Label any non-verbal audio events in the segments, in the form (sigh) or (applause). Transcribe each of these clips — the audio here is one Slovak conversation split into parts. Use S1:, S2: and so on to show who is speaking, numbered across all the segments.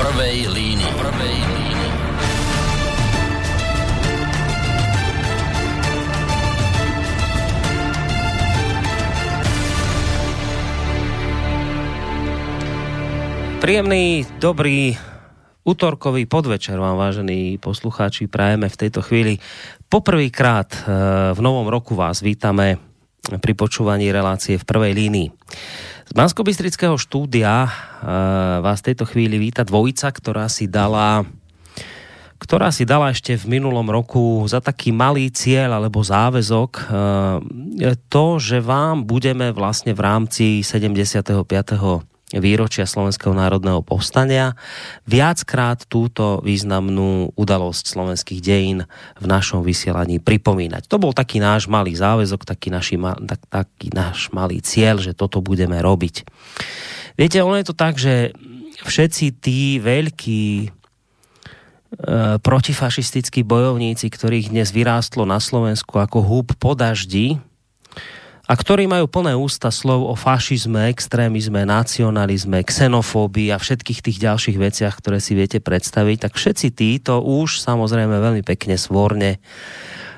S1: prvej línii. Prvej línii.
S2: Príjemný, dobrý útorkový podvečer vám, vážení poslucháči, prajeme v tejto chvíli. Poprvýkrát eh, v novom roku vás vítame pri počúvaní relácie v prvej línii. Z bansko štúdia uh, vás v tejto chvíli víta dvojica, ktorá si dala ktorá si dala ešte v minulom roku za taký malý cieľ alebo záväzok uh, to, že vám budeme vlastne v rámci 75 výročia Slovenského národného povstania viackrát túto významnú udalosť slovenských dejín v našom vysielaní pripomínať. To bol taký náš malý záväzok, taký, naši, tak, taký náš malý cieľ, že toto budeme robiť. Viete, ono je to tak, že všetci tí veľkí e, protifašistickí bojovníci, ktorých dnes vyrástlo na Slovensku ako húb po daždi, a ktorí majú plné ústa slov o fašizme, extrémizme, nacionalizme, xenofóbii a všetkých tých ďalších veciach, ktoré si viete predstaviť, tak všetci títo už samozrejme veľmi pekne svorne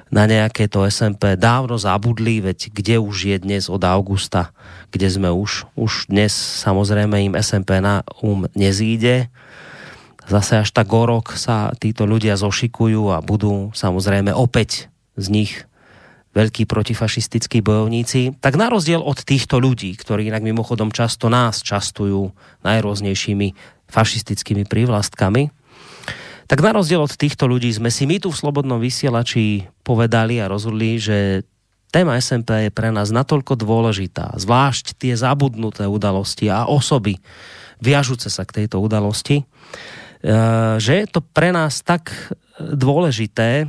S2: na nejaké to SMP dávno zabudli, veď kde už je dnes od augusta, kde sme už, už dnes samozrejme im SMP na um nezíde. Zase až tak o rok sa títo ľudia zošikujú a budú samozrejme opäť z nich veľkí protifašistickí bojovníci, tak na rozdiel od týchto ľudí, ktorí inak mimochodom často nás častujú najrôznejšími fašistickými prívlastkami, tak na rozdiel od týchto ľudí sme si my tu v Slobodnom vysielači povedali a rozhodli, že téma SMP je pre nás natoľko dôležitá, zvlášť tie zabudnuté udalosti a osoby viažúce sa k tejto udalosti, e, že je to pre nás tak dôležité,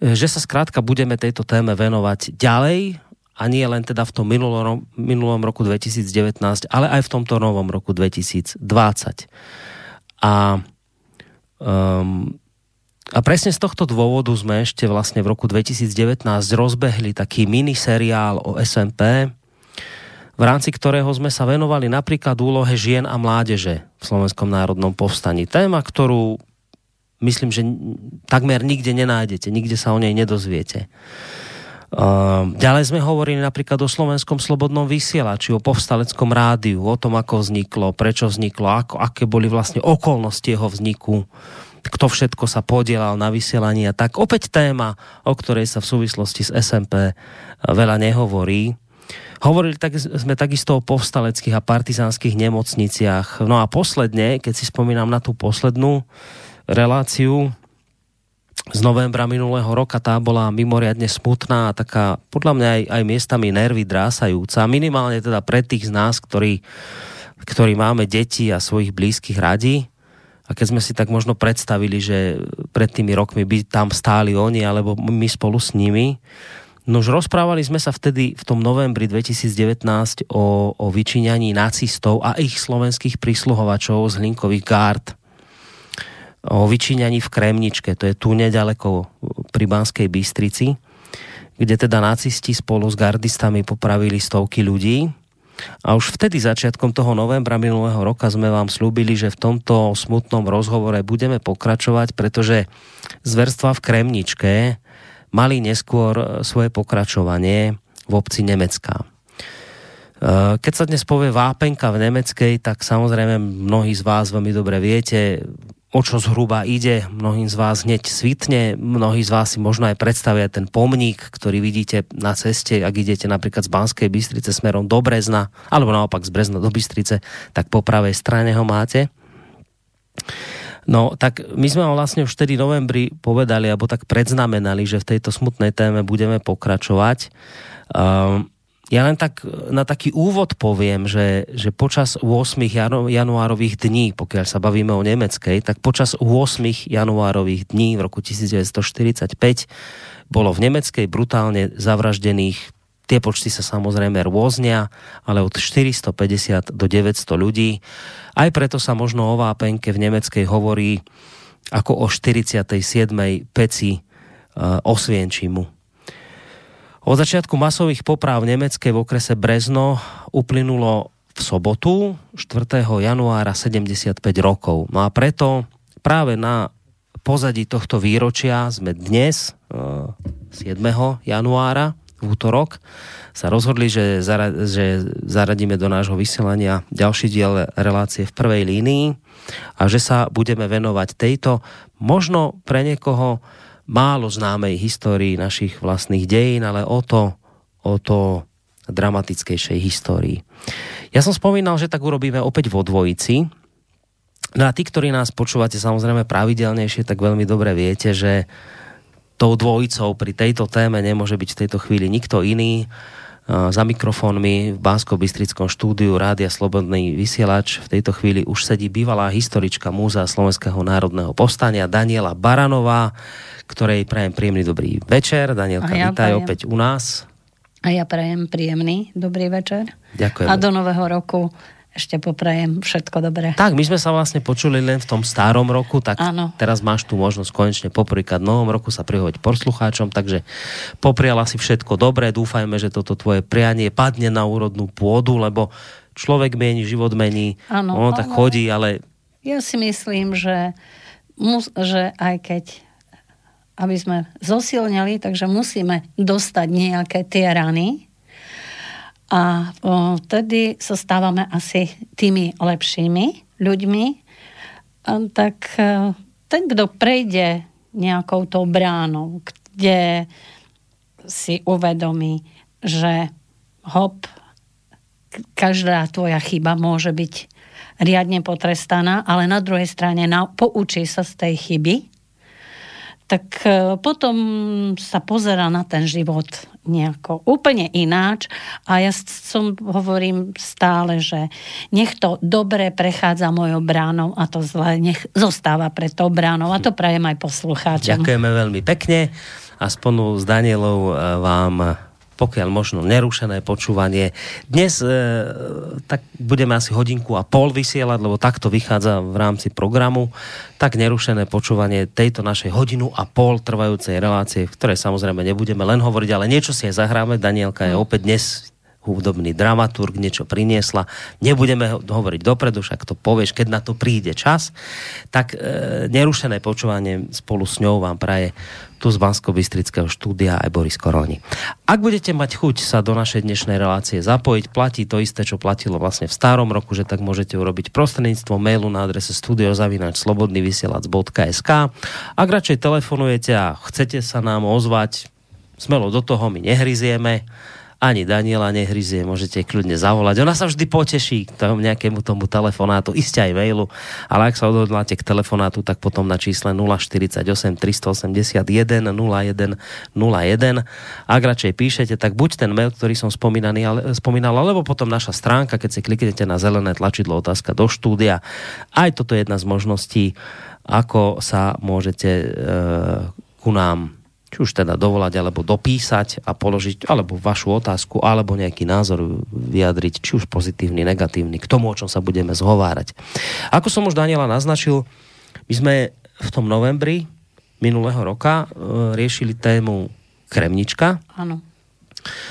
S2: že sa skrátka budeme tejto téme venovať ďalej a nie len teda v tom minulom, minulom roku 2019, ale aj v tomto novom roku 2020. A, um, a presne z tohto dôvodu sme ešte vlastne v roku 2019 rozbehli taký miniseriál o SMP, v rámci ktorého sme sa venovali napríklad úlohe žien a mládeže v Slovenskom národnom povstaní. Téma, ktorú myslím, že takmer nikde nenájdete, nikde sa o nej nedozviete. Uh, ďalej sme hovorili napríklad o slovenskom slobodnom vysielači, o povstaleckom rádiu, o tom, ako vzniklo, prečo vzniklo, ako, aké boli vlastne okolnosti jeho vzniku, kto všetko sa podielal na vysielaní a tak. Opäť téma, o ktorej sa v súvislosti s SMP veľa nehovorí. Hovorili tak, sme takisto o povstaleckých a partizánskych nemocniciach. No a posledne, keď si spomínam na tú poslednú, reláciu z novembra minulého roka, tá bola mimoriadne smutná a taká podľa mňa aj, aj miestami nervy drásajúca. Minimálne teda pre tých z nás, ktorí, ktorí máme deti a svojich blízkych radí. A keď sme si tak možno predstavili, že pred tými rokmi by tam stáli oni, alebo my spolu s nimi, No už rozprávali sme sa vtedy v tom novembri 2019 o, o vyčíňaní nacistov a ich slovenských prísluhovačov z Hlinkových gárd o vyčíňaní v Kremničke, to je tu nedaleko pri Banskej Bystrici, kde teda nacisti spolu s gardistami popravili stovky ľudí. A už vtedy začiatkom toho novembra minulého roka sme vám slúbili, že v tomto smutnom rozhovore budeme pokračovať, pretože zverstva v Kremničke mali neskôr svoje pokračovanie v obci Nemecká. Keď sa dnes povie vápenka v nemeckej, tak samozrejme mnohí z vás veľmi dobre viete, o čo zhruba ide. Mnohým z vás hneď svitne, mnohí z vás si možno aj predstavia ten pomník, ktorý vidíte na ceste, ak idete napríklad z Banskej Bystrice smerom do Brezna, alebo naopak z Brezna do Bystrice, tak po pravej strane ho máte. No, tak my sme ho vlastne už vtedy novembri povedali, alebo tak predznamenali, že v tejto smutnej téme budeme pokračovať. Um, ja len tak na taký úvod poviem, že, že počas 8 janu, januárových dní, pokiaľ sa bavíme o nemeckej, tak počas 8 januárových dní v roku 1945 bolo v nemeckej brutálne zavraždených Tie počty sa samozrejme rôznia, ale od 450 do 900 ľudí. Aj preto sa možno o vápenke v nemeckej hovorí ako o 47. peci uh, Osvienčimu od začiatku masových popráv nemeckej v okrese Brezno uplynulo v v sobotu 4. januára 75 rokov. No a preto práve na pozadí tohto výročia sme dnes 7. januára v útorok sa rozhodli, že, zara, že zaradíme do nášho vysielania ďalší diel relácie v prvej línii a že sa budeme venovať tejto možno pre niekoho málo známej histórii našich vlastných dejín, ale o to, o to dramatickejšej histórii. Ja som spomínal, že tak urobíme opäť vo dvojici. No a tí, ktorí nás počúvate samozrejme pravidelnejšie, tak veľmi dobre viete, že tou dvojicou pri tejto téme nemôže byť v tejto chvíli nikto iný. Za mikrofónmi v Bansko-Bystrickom štúdiu Rádia Slobodný vysielač v tejto chvíli už sedí bývalá historička Múzea Slovenského národného povstania Daniela Baranová, ktorej prajem príjemný dobrý večer. Danielka, ja vítaj prajem. opäť u nás.
S3: A ja prajem príjemný dobrý večer.
S2: Ďakujem.
S3: A do nového roku ešte poprajem všetko dobré.
S2: Tak, my sme sa vlastne počuli len v tom starom roku, tak ano. teraz máš tu možnosť konečne poprvýkrát v novom roku sa prihovať poslucháčom, takže popriala si všetko dobré, dúfajme, že toto tvoje prianie padne na úrodnú pôdu, lebo človek mení, život mení, ano, ono tak chodí, ale...
S3: Ja si myslím, že, mus, že aj keď aby sme zosilnili, takže musíme dostať nejaké tie rany, a vtedy sa stávame asi tými lepšími ľuďmi. Tak e, ten, kto prejde nejakou tou bránou, kde si uvedomí, že hop, každá tvoja chyba môže byť riadne potrestaná, ale na druhej strane na, poučí sa z tej chyby, tak e, potom sa pozera na ten život nejako úplne ináč. A ja som hovorím stále, že nech to dobre prechádza mojou bránou a to zle nech zostáva pred tou bránou. A to prajem aj poslucháčom.
S2: Ďakujeme veľmi pekne. A spolu s Danielou e, vám pokiaľ možno nerušené počúvanie. Dnes e, tak budeme asi hodinku a pol vysielať, lebo takto vychádza v rámci programu, tak nerušené počúvanie tejto našej hodinu a pol trvajúcej relácie, v ktorej samozrejme nebudeme len hovoriť, ale niečo si aj zahráme. Danielka je opäť dnes hudobný dramaturg, niečo priniesla. Nebudeme hovoriť dopredu, však to povieš, keď na to príde čas. Tak e, nerušené počúvanie spolu s ňou vám praje tu z bansko štúdia aj Boris Koroni. Ak budete mať chuť sa do našej dnešnej relácie zapojiť, platí to isté, čo platilo vlastne v starom roku, že tak môžete urobiť prostredníctvom mailu na adrese studiozavinačslobodnyvysielac.sk Ak radšej telefonujete a chcete sa nám ozvať, smelo do toho, my nehryzieme ani Daniela nehryzie, môžete kľudne zavolať. Ona sa vždy poteší k tomu nejakému tomu telefonátu, iste aj mailu, ale ak sa odhodláte k telefonátu, tak potom na čísle 048 381 01 01. Ak radšej píšete, tak buď ten mail, ktorý som spomínaný, ale, spomínal, alebo potom naša stránka, keď si kliknete na zelené tlačidlo otázka do štúdia. Aj toto je jedna z možností, ako sa môžete e, ku nám či už teda dovolať, alebo dopísať a položiť, alebo vašu otázku, alebo nejaký názor vyjadriť, či už pozitívny, negatívny, k tomu, o čom sa budeme zhovárať. Ako som už Daniela naznačil, my sme v tom novembri minulého roka e, riešili tému Kremnička.
S3: Áno.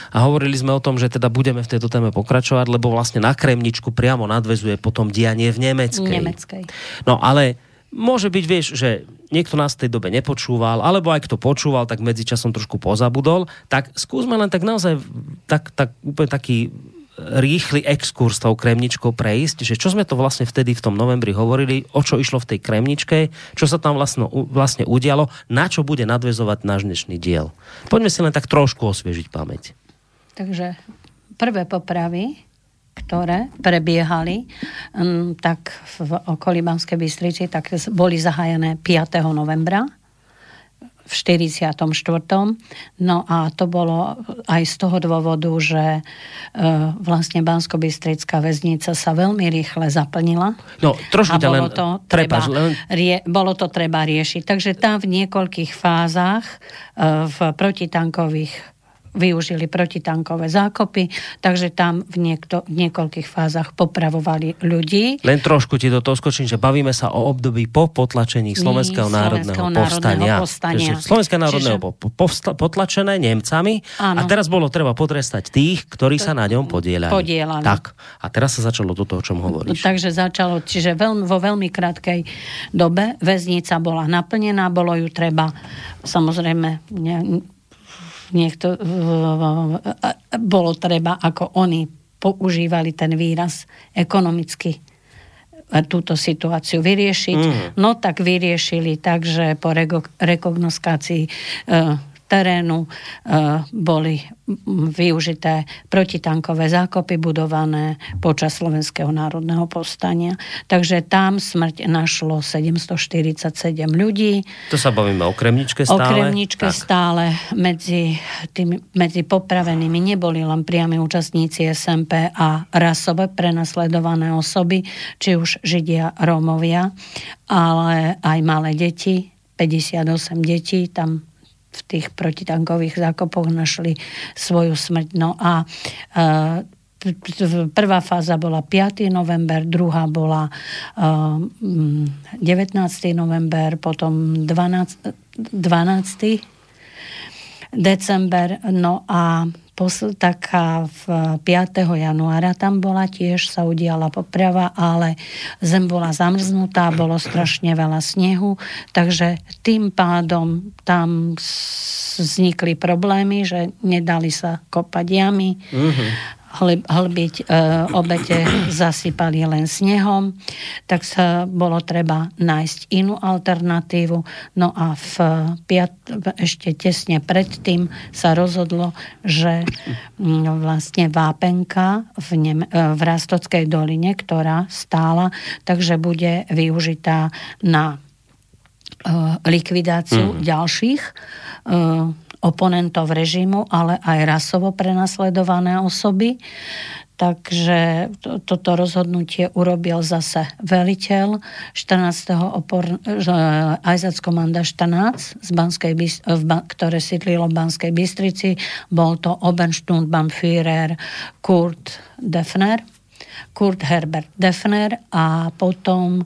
S2: A hovorili sme o tom, že teda budeme v tejto téme pokračovať, lebo vlastne na Kremničku priamo nadvezuje potom dianie v Nemeckej.
S3: Nemeckej.
S2: No ale môže byť, vieš, že niekto nás v tej dobe nepočúval, alebo aj kto počúval, tak medzičasom trošku pozabudol, tak skúsme len tak naozaj tak, tak, úplne taký rýchly exkurs tou kremničkou prejsť, že čo sme to vlastne vtedy v tom novembri hovorili, o čo išlo v tej kremničke, čo sa tam vlastne, vlastne udialo, na čo bude nadvezovať náš dnešný diel. Poďme si len tak trošku osviežiť pamäť.
S3: Takže prvé popravy ktoré prebiehali tak v okolí Banskej Bystrici, tak boli zahájené 5. novembra v 44. No a to bolo aj z toho dôvodu, že e, vlastne bansko väznica sa veľmi rýchle zaplnila.
S2: No, trošku
S3: bolo,
S2: len,
S3: to treba, len... rie, bolo to treba riešiť. Takže tam v niekoľkých fázach e, v protitankových využili protitankové zákopy, takže tam v, niekto, v niekoľkých fázach popravovali ľudí.
S2: Len trošku ti do toho skočím, že bavíme sa o období po potlačení Slovenského národného, povstania.
S3: povstania.
S2: Slovenské národného Čiže... povsta- potlačené Nemcami áno. a teraz bolo treba potrestať tých, ktorí sa na ňom podielali.
S3: podielali.
S2: Tak. A teraz sa začalo do toho, o čom hovoríš.
S3: Takže začalo, čiže veľmi, vo veľmi krátkej dobe väznica bola naplnená, bolo ju treba samozrejme ne, niekto, bolo treba, ako oni používali ten výraz ekonomicky túto situáciu vyriešiť. Mm. No tak vyriešili tak, že po rekognoskácii e, terénu e, boli využité protitankové zákopy budované počas Slovenského národného povstania. Takže tam smrť našlo 747 ľudí.
S2: To sa bavíme o Kremničke stále?
S3: O Kremničke tak. stále. Medzi, tými, medzi popravenými neboli len priami účastníci SMP a rasové prenasledované osoby, či už Židia, Rómovia, ale aj malé deti, 58 detí tam v tých protitankových zákopoch našli svoju smrť. No a e, prvá fáza bola 5. november, druhá bola 19. E, november, potom 12. 12. december, no a taká v 5. januára tam bola tiež, sa udiala poprava, ale zem bola zamrznutá, bolo strašne veľa snehu, takže tým pádom tam vznikli problémy, že nedali sa kopať jamy. Mm-hmm hlbiť e, obete zasypali len snehom, tak sa bolo treba nájsť inú alternatívu. No a v piat, ešte tesne predtým sa rozhodlo, že mm, vlastne Vápenka v, Nem- e, v Rastockej doline, ktorá stála, takže bude využitá na e, likvidáciu mm. ďalších e, oponentov režimu, ale aj rasovo prenasledované osoby. Takže to, toto rozhodnutie urobil zase veliteľ 14. opor, Ajzackomanda 14, z Banskej, v, ktoré sídlilo v Banskej Bystrici. Bol to Obersturmbannführer Kurt Defner Kurt Herbert Defner a potom e,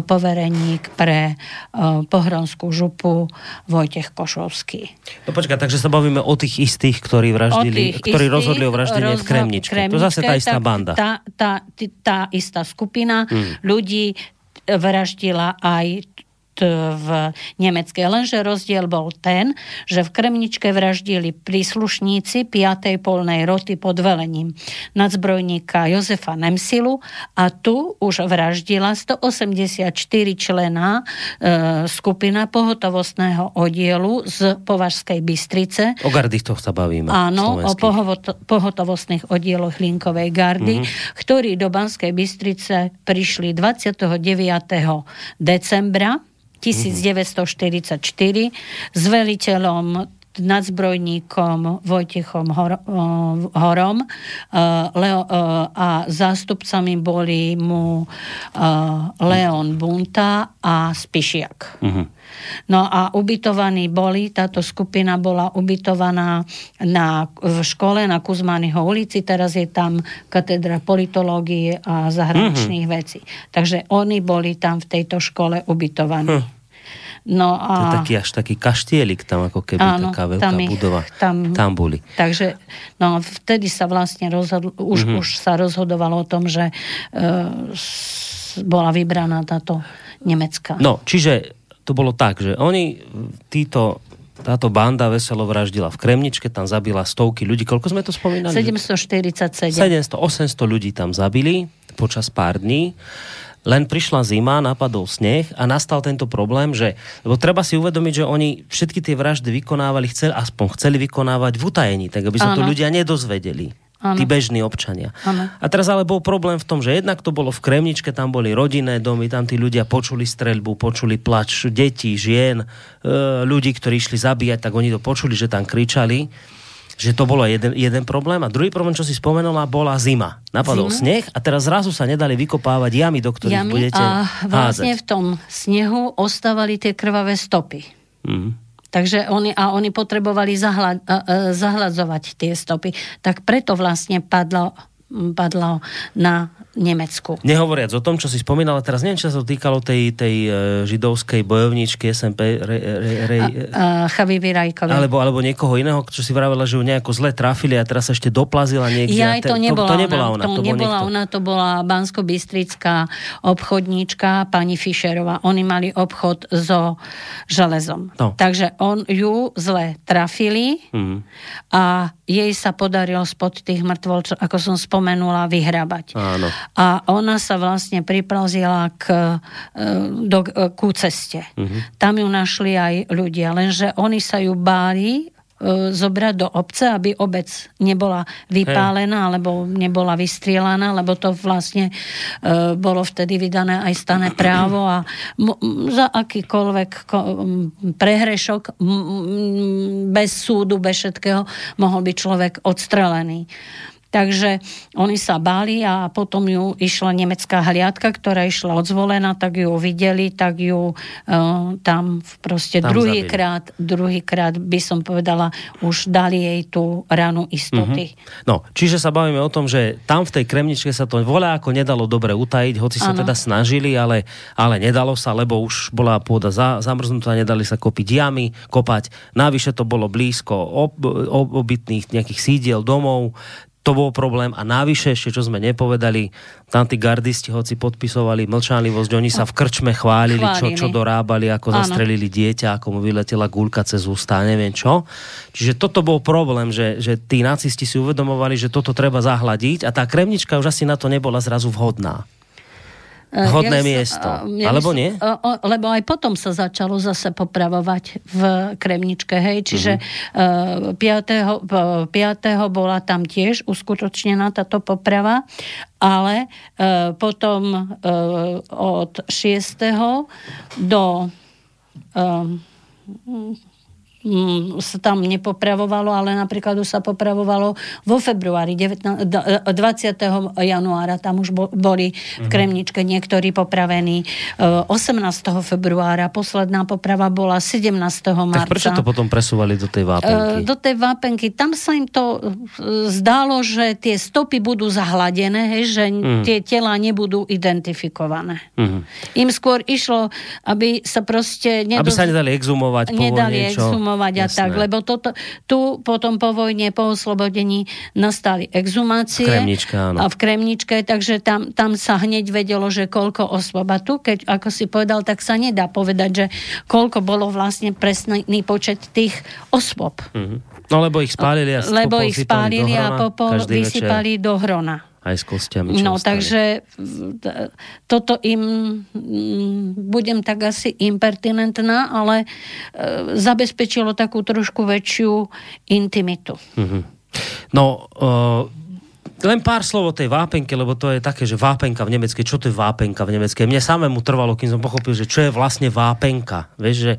S3: povereník pre e, pohronskú župu Vojtech Košovský.
S2: No počkaj, takže sa bavíme o tých istých, ktorí vraždili, ktorí istých, rozhodli o vraždení v Kremničke. Kremničke. To zase tá istá banda.
S3: Tá, tá, tá, tá istá skupina hmm. ľudí vraždila aj v Nemeckej. Lenže rozdiel bol ten, že v Kremničke vraždili príslušníci 5. polnej roty pod velením nadzbrojníka Jozefa Nemsilu a tu už vraždila 184 člená e, skupina pohotovostného oddielu z Považskej Bystrice.
S2: O gardy to sa bavíme.
S3: Áno, o pohotovostných oddieloch Linkovej gardy, mm-hmm. ktorí do Banskej Bystrice prišli 29. decembra 1944 s veliteľom nadzbrojníkom Vojtechom Hor, Horom Leo, a zástupcami boli mu Leon Bunta a Spišiak. Uh-huh. No a ubytovaní boli, táto skupina bola ubytovaná na, v škole na Kuzmányho ulici, teraz je tam katedra politológie a zahraničných uh-huh. vecí. Takže oni boli tam v tejto škole ubytovaní. Uh-huh.
S2: No a... To je taký až taký kaštielik tam, ako keby áno, taká veľká tam ich, budova. Tam, tam boli.
S3: Takže no, vtedy sa vlastne rozhodl, už, mm-hmm. už sa rozhodovalo o tom, že e, bola vybraná táto nemecká.
S2: No, čiže to bolo tak, že oni, títo táto banda veselo vraždila v Kremničke, tam zabila stovky ľudí. Koľko sme to spomínali?
S3: 747.
S2: 700, 800 ľudí tam zabili počas pár dní. Len prišla zima, napadol sneh a nastal tento problém, že, lebo treba si uvedomiť, že oni všetky tie vraždy vykonávali, chceli, aspoň chceli vykonávať v utajení, tak aby sa to ľudia nedozvedeli. Ano. Tí bežní občania. Ano. A teraz ale bol problém v tom, že jednak to bolo v Kremničke, tam boli rodinné domy, tam tí ľudia počuli streľbu, počuli plač detí, žien, e, ľudí, ktorí išli zabíjať, tak oni to počuli, že tam kričali že to bolo jeden, jeden problém. A druhý problém, čo si spomenula, bola zima. Napadol zima? sneh a teraz zrazu sa nedali vykopávať jamy, do ktorých jamy budete
S3: a vlastne házať. v tom snehu ostávali tie krvavé stopy. Mm. Takže oni, a oni potrebovali zahľad, zahladzovať tie stopy. Tak preto vlastne padlo, padlo na Nemecku.
S2: Nehovoriac o tom, čo si spomínala teraz, neviem, čo sa to týkalo tej, tej e, židovskej bojovničky SMP re, re, re,
S3: Chavivi Rajkovi.
S2: Alebo, alebo niekoho iného, čo si vravela, že ju nejako zle trafili a teraz sa ešte doplazila niekde.
S3: Ja, to, nebola
S2: to, to nebola ona.
S3: To, to nebola niekto... ona, to bola bansko-bystrická obchodníčka pani Fischerová. Oni mali obchod so železom. No. Takže on ju zle trafili mm. a jej sa podarilo spod tých mŕtvol, ako som spomenula, vyhrabať.
S2: Áno
S3: a ona sa vlastne priplazila k, e, do, e, ku ceste. Uh-huh. Tam ju našli aj ľudia, lenže oni sa ju báli e, zobrať do obce, aby obec nebola vypálená alebo nebola vystrielaná, lebo to vlastne e, bolo vtedy vydané aj stané právo a m- za akýkoľvek ko- prehrešok m- bez súdu, bez všetkého mohol byť človek odstrelený. Takže oni sa báli a potom ju išla nemecká hliadka, ktorá išla odzvolená, tak ju videli, tak ju uh, tam proste druhýkrát, druhýkrát by som povedala, už dali jej tú ranu istoty.
S2: Mm-hmm. No, čiže sa bavíme o tom, že tam v tej kremničke sa to voľa ako nedalo dobre utajiť, hoci sa ano. teda snažili, ale, ale nedalo sa, lebo už bola pôda za, zamrznutá, nedali sa kopiť jamy, kopať. Navyše to bolo blízko ob, ob, obytných nejakých sídiel, domov, to bol problém a návyše ešte, čo sme nepovedali, tam tí gardisti, hoci podpisovali mlčanlivosť, oni sa v krčme chválili, chválili. Čo, čo dorábali, ako Áno. zastrelili dieťa, ako mu vyletela gulka cez ústa, neviem čo. Čiže toto bol problém, že, že tí nacisti si uvedomovali, že toto treba zahladiť a tá kremnička už asi na to nebola zrazu vhodná. Eh, Hodné ja miesto. Ja Alebo nie?
S3: Lebo aj potom sa začalo zase popravovať v Kremničke, hej. Čiže uh-huh. 5. 5. bola tam tiež uskutočnená táto poprava, ale uh, potom od 6. do Mm, sa tam nepopravovalo, ale napríklad už sa popravovalo vo februári, 19, 20. januára, tam už boli v mhm. Kremničke niektorí popravení. 18. E, februára, posledná poprava bola 17. marca.
S2: Tak prečo to potom presúvali do tej vápenky?
S3: E, do tej vápenky. Tam sa im to e, zdálo, že tie stopy budú zahladené, hej, že mm. tie tela nebudú identifikované. Mm. Im skôr išlo, aby sa proste...
S2: Nedoz... Aby sa nedali exumovať,
S3: nedali niečo. Exumovať exhumovať a tak, lebo toto, tu potom po vojne, po oslobodení nastali exhumácie.
S2: V Kremničke, áno.
S3: A v Kremničke, takže tam, tam sa hneď vedelo, že koľko osôb. A tu, keď, ako si povedal, tak sa nedá povedať, že koľko bolo vlastne presný počet tých osôb.
S2: Mm-hmm. No lebo ich spálili a
S3: Lebo ich spálili a popol vysypali do hrona
S2: aj s kostiami.
S3: No, ostali. takže toto im, budem tak asi impertinentná, ale e, zabezpečilo takú trošku väčšiu intimitu.
S2: Mm-hmm. No, e, len pár slov o tej vápenke, lebo to je také, že vápenka v nemeckej, čo to je vápenka v nemeckej? Mne samému trvalo, kým som pochopil, že čo je vlastne vápenka. Vieš, že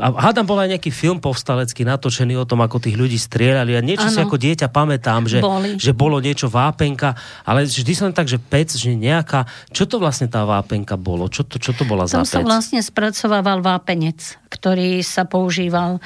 S2: a hádam bol aj nejaký film povstalecký natočený o tom, ako tých ľudí strieľali a niečo ano. si ako dieťa pamätám, že, že bolo niečo vápenka, ale vždy som tak, že pec, že nejaká, čo to vlastne tá vápenka bolo? Čo to, čo to bola
S3: Tam
S2: za
S3: pec? sa vlastne spracovával vápenec, ktorý sa používal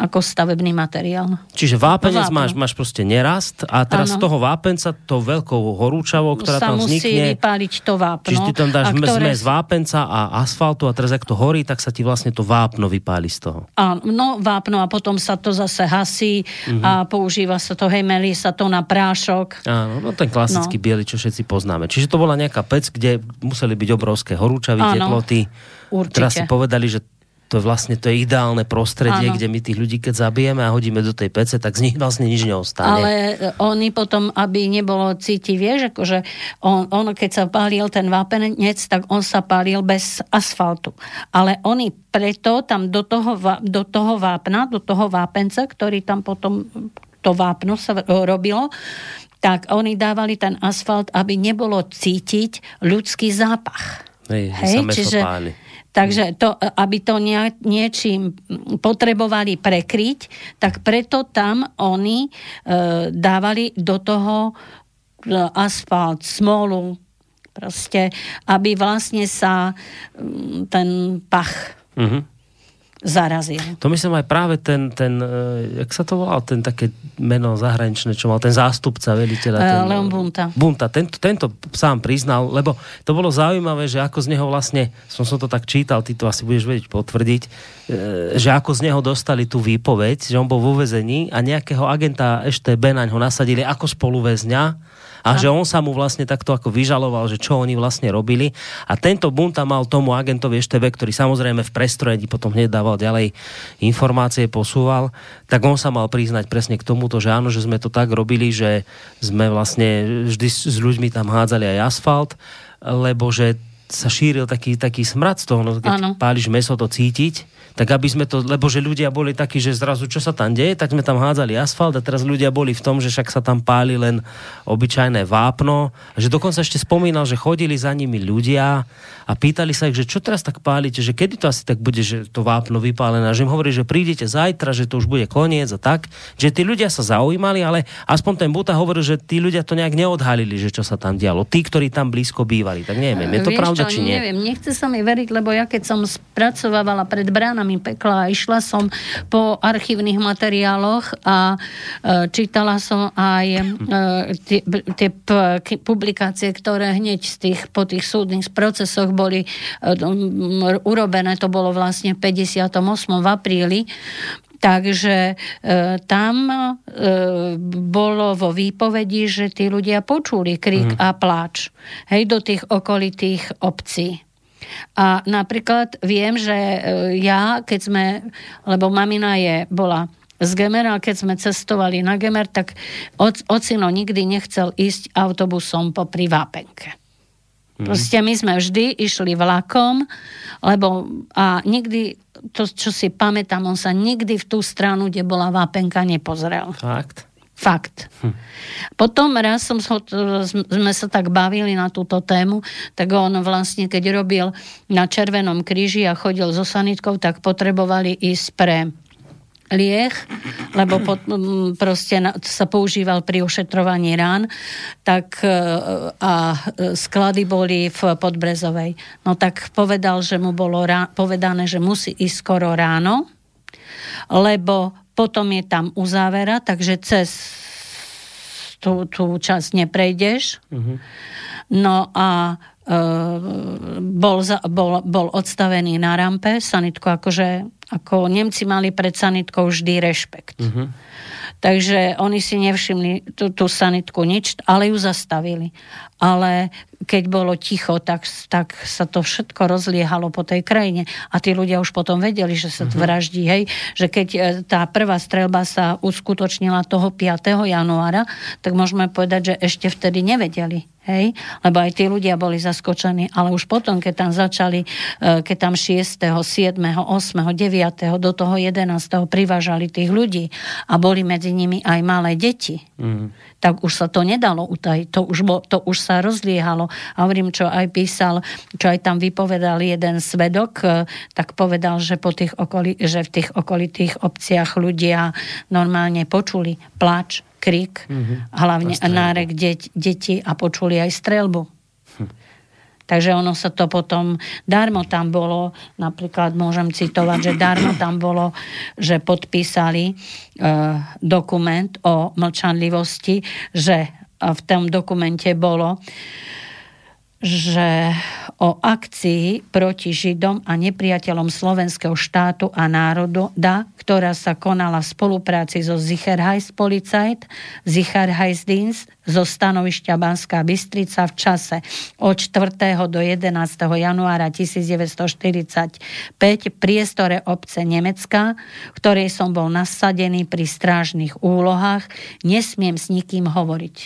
S3: ako stavebný materiál.
S2: Čiže vápenec máš, máš proste nerast a teraz ano. z toho vápenca to veľkou horúčavou, ktorá
S3: sa
S2: tam vznikne...
S3: musí vypáliť to vápno.
S2: Čiže ty tam dáš ktoré... zmes vápenca a asfaltu a teraz ak to horí, tak sa ti vlastne to vápno vypáli z toho.
S3: Áno, no vápno a potom sa to zase hasí uh-huh. a používa sa to, hej, melí sa to na prášok.
S2: Áno, no ten klasický no. biely, čo všetci poznáme. Čiže to bola nejaká pec, kde museli byť obrovské horúčavy, teploty.
S3: Určite.
S2: Teraz si povedali, že to je vlastne to je ideálne prostredie, ano. kde my tých ľudí, keď zabijeme a hodíme do tej pece, tak z nich vlastne nič neostane.
S3: Ale oni potom, aby nebolo cítiť, vieš, akože on, on keď sa pálil ten vápenec, tak on sa pálil bez asfaltu. Ale oni preto tam do toho, do toho vápna, do toho vápenca, ktorý tam potom to vápno sa robilo, tak oni dávali ten asfalt, aby nebolo cítiť ľudský zápach.
S2: Hej, Hej, čiže, páli.
S3: Takže to, aby to nie, niečím potrebovali prekryť, tak preto tam oni e, dávali do toho e, asfalt, smolu, proste, aby vlastne sa ten pach mm-hmm. Zarazil.
S2: To myslím aj práve ten, ten jak sa to volal, ten také meno zahraničné, čo mal ten zástupca veliteľa. Ten,
S3: Leon Bunta.
S2: Bunta, tento, tento sám priznal, lebo to bolo zaujímavé, že ako z neho vlastne, som som to tak čítal, ty to asi budeš vedieť potvrdiť, že ako z neho dostali tú výpoveď, že on bol vo vezení a nejakého agenta EŠTB na ňo nasadili ako spoluväzňa a že on sa mu vlastne takto ako vyžaloval, že čo oni vlastne robili. A tento bunta mal tomu agentovi EŠTB, ktorý samozrejme v prestrojení potom hneď dával ďalej informácie, posúval, tak on sa mal priznať presne k tomuto, že áno, že sme to tak robili, že sme vlastne vždy s ľuďmi tam hádzali aj asfalt, lebo že sa šíril taký, taký smrad z toho, no, keď ano. páliš meso, to cítiť tak aby sme to, lebo že ľudia boli takí, že zrazu čo sa tam deje, tak sme tam hádzali asfalt a teraz ľudia boli v tom, že však sa tam páli len obyčajné vápno, že dokonca ešte spomínal, že chodili za nimi ľudia a pýtali sa ich, že čo teraz tak pálite, že kedy to asi tak bude, že to vápno vypálené, a že im hovorí, že prídete zajtra, že to už bude koniec a tak, že tí ľudia sa zaujímali, ale aspoň ten Buta hovoril, že tí ľudia to nejak neodhalili, že čo sa tam dialo. Tí, ktorí tam blízko bývali, tak neviem, je to
S3: Vieš
S2: pravda,
S3: čo,
S2: či nie?
S3: Neviem, nechce sa mi veriť, lebo ja keď som spracovávala pred bránami pekla a išla som po archívnych materiáloch a e, čítala som aj e, tie, tie p- publikácie, ktoré hneď z tých, po tých súdnych procesoch boli e, urobené, to bolo vlastne v 58. v apríli, Takže e, tam e, bolo vo výpovedi, že tí ľudia počuli krik mm. a pláč hej, do tých okolitých obcí. A napríklad viem, že e, ja, keď sme, lebo mamina je, bola z Gemer, ale keď sme cestovali na Gemer, tak ocino nikdy nechcel ísť autobusom po Vápenke. Mm. Proste my sme vždy išli vlakom, lebo a nikdy, to čo si pamätám, on sa nikdy v tú stranu, kde bola vápenka, nepozrel.
S2: Fakt?
S3: Fakt. Hm. Potom raz som, sme sa tak bavili na túto tému, tak on vlastne, keď robil na Červenom kríži a chodil so sanitkou, tak potrebovali ísť pre liech, lebo po, proste na, sa používal pri ošetrovaní rán, tak e, a sklady boli v Podbrezovej. No tak povedal, že mu bolo rá, povedané, že musí ísť skoro ráno, lebo potom je tam uzávera, takže cez tú, tú časť neprejdeš. Mm-hmm. No a e, bol, za, bol, bol odstavený na rampe, sanitku akože ako Nemci mali pred sanitkou vždy rešpekt. Uh-huh. Takže oni si nevšimli tú, tú sanitku nič, ale ju zastavili. Ale keď bolo ticho, tak, tak sa to všetko rozliehalo po tej krajine. A tí ľudia už potom vedeli, že sa uh-huh. vraždí. Hej? Že keď e, tá prvá strelba sa uskutočnila toho 5. januára, tak môžeme povedať, že ešte vtedy nevedeli. Hej? Lebo aj tí ľudia boli zaskočení, ale už potom, keď tam začali, e, keď tam 6., 7., 8., 9. do toho 11. privážali tých ľudí a boli medzi nimi aj malé deti, mm. tak už sa to nedalo utajiť. To už, bo, to už sa rozliehalo. A hovorím, čo aj písal, čo aj tam vypovedal jeden svedok, e, tak povedal, že, po tých okoli, že v tých okolitých obciach ľudia normálne počuli plač, krik, mm-hmm. hlavne a nárek deť, deti a počuli aj strelbu. Hm. Takže ono sa to potom, darmo tam bolo, napríklad môžem citovať, že darmo tam bolo, že podpísali e, dokument o mlčanlivosti, že v tom dokumente bolo, že o akcii proti Židom a nepriateľom slovenského štátu a národa, ktorá sa konala v spolupráci so Sicherheitspolizeit, Sicherheitsdienst zo stanovišťa Banská Bystrica v čase od 4. do 11. januára 1945 v priestore obce Nemecka, ktorej som bol nasadený pri strážnych úlohách, nesmiem s nikým hovoriť.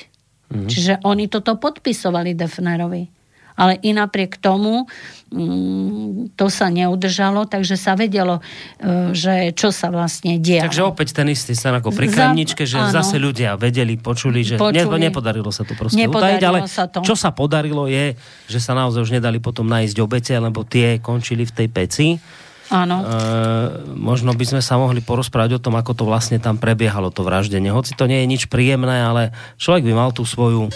S3: Mm-hmm. Čiže oni toto podpisovali Defnerovi ale i napriek tomu mm, to sa neudržalo, takže sa vedelo, e, že čo sa vlastne dialo.
S2: Takže opäť ten istý sen ako pri Kremničke, že áno. zase ľudia vedeli, počuli, že počuli. Ne, nepodarilo sa to proste nepodarilo utajiť, ale sa to. čo sa podarilo je, že sa naozaj už nedali potom nájsť obete, lebo tie končili v tej peci.
S3: Áno. E,
S2: možno by sme sa mohli porozprávať o tom, ako to vlastne tam prebiehalo, to vraždenie. Hoci to nie je nič príjemné, ale človek by mal tú svoju e,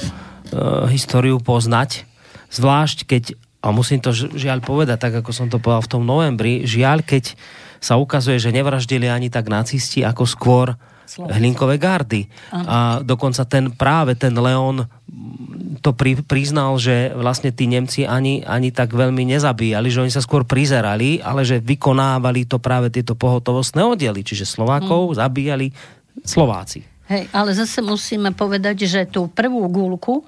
S2: históriu poznať Zvlášť, keď a musím to žiaľ povedať, tak ako som to povedal v tom novembri, žiaľ, keď sa ukazuje, že nevraždili ani tak nacisti, ako skôr Slovenci. hlinkové gardy. Ano. A dokonca ten práve ten Leon to pri, priznal, že vlastne tí Nemci ani, ani tak veľmi nezabíjali, že oni sa skôr prizerali, ale že vykonávali to práve tieto pohotovostné oddiely, čiže Slovákov hmm. zabíjali Slováci.
S3: Hej, ale zase musíme povedať, že tú prvú gulku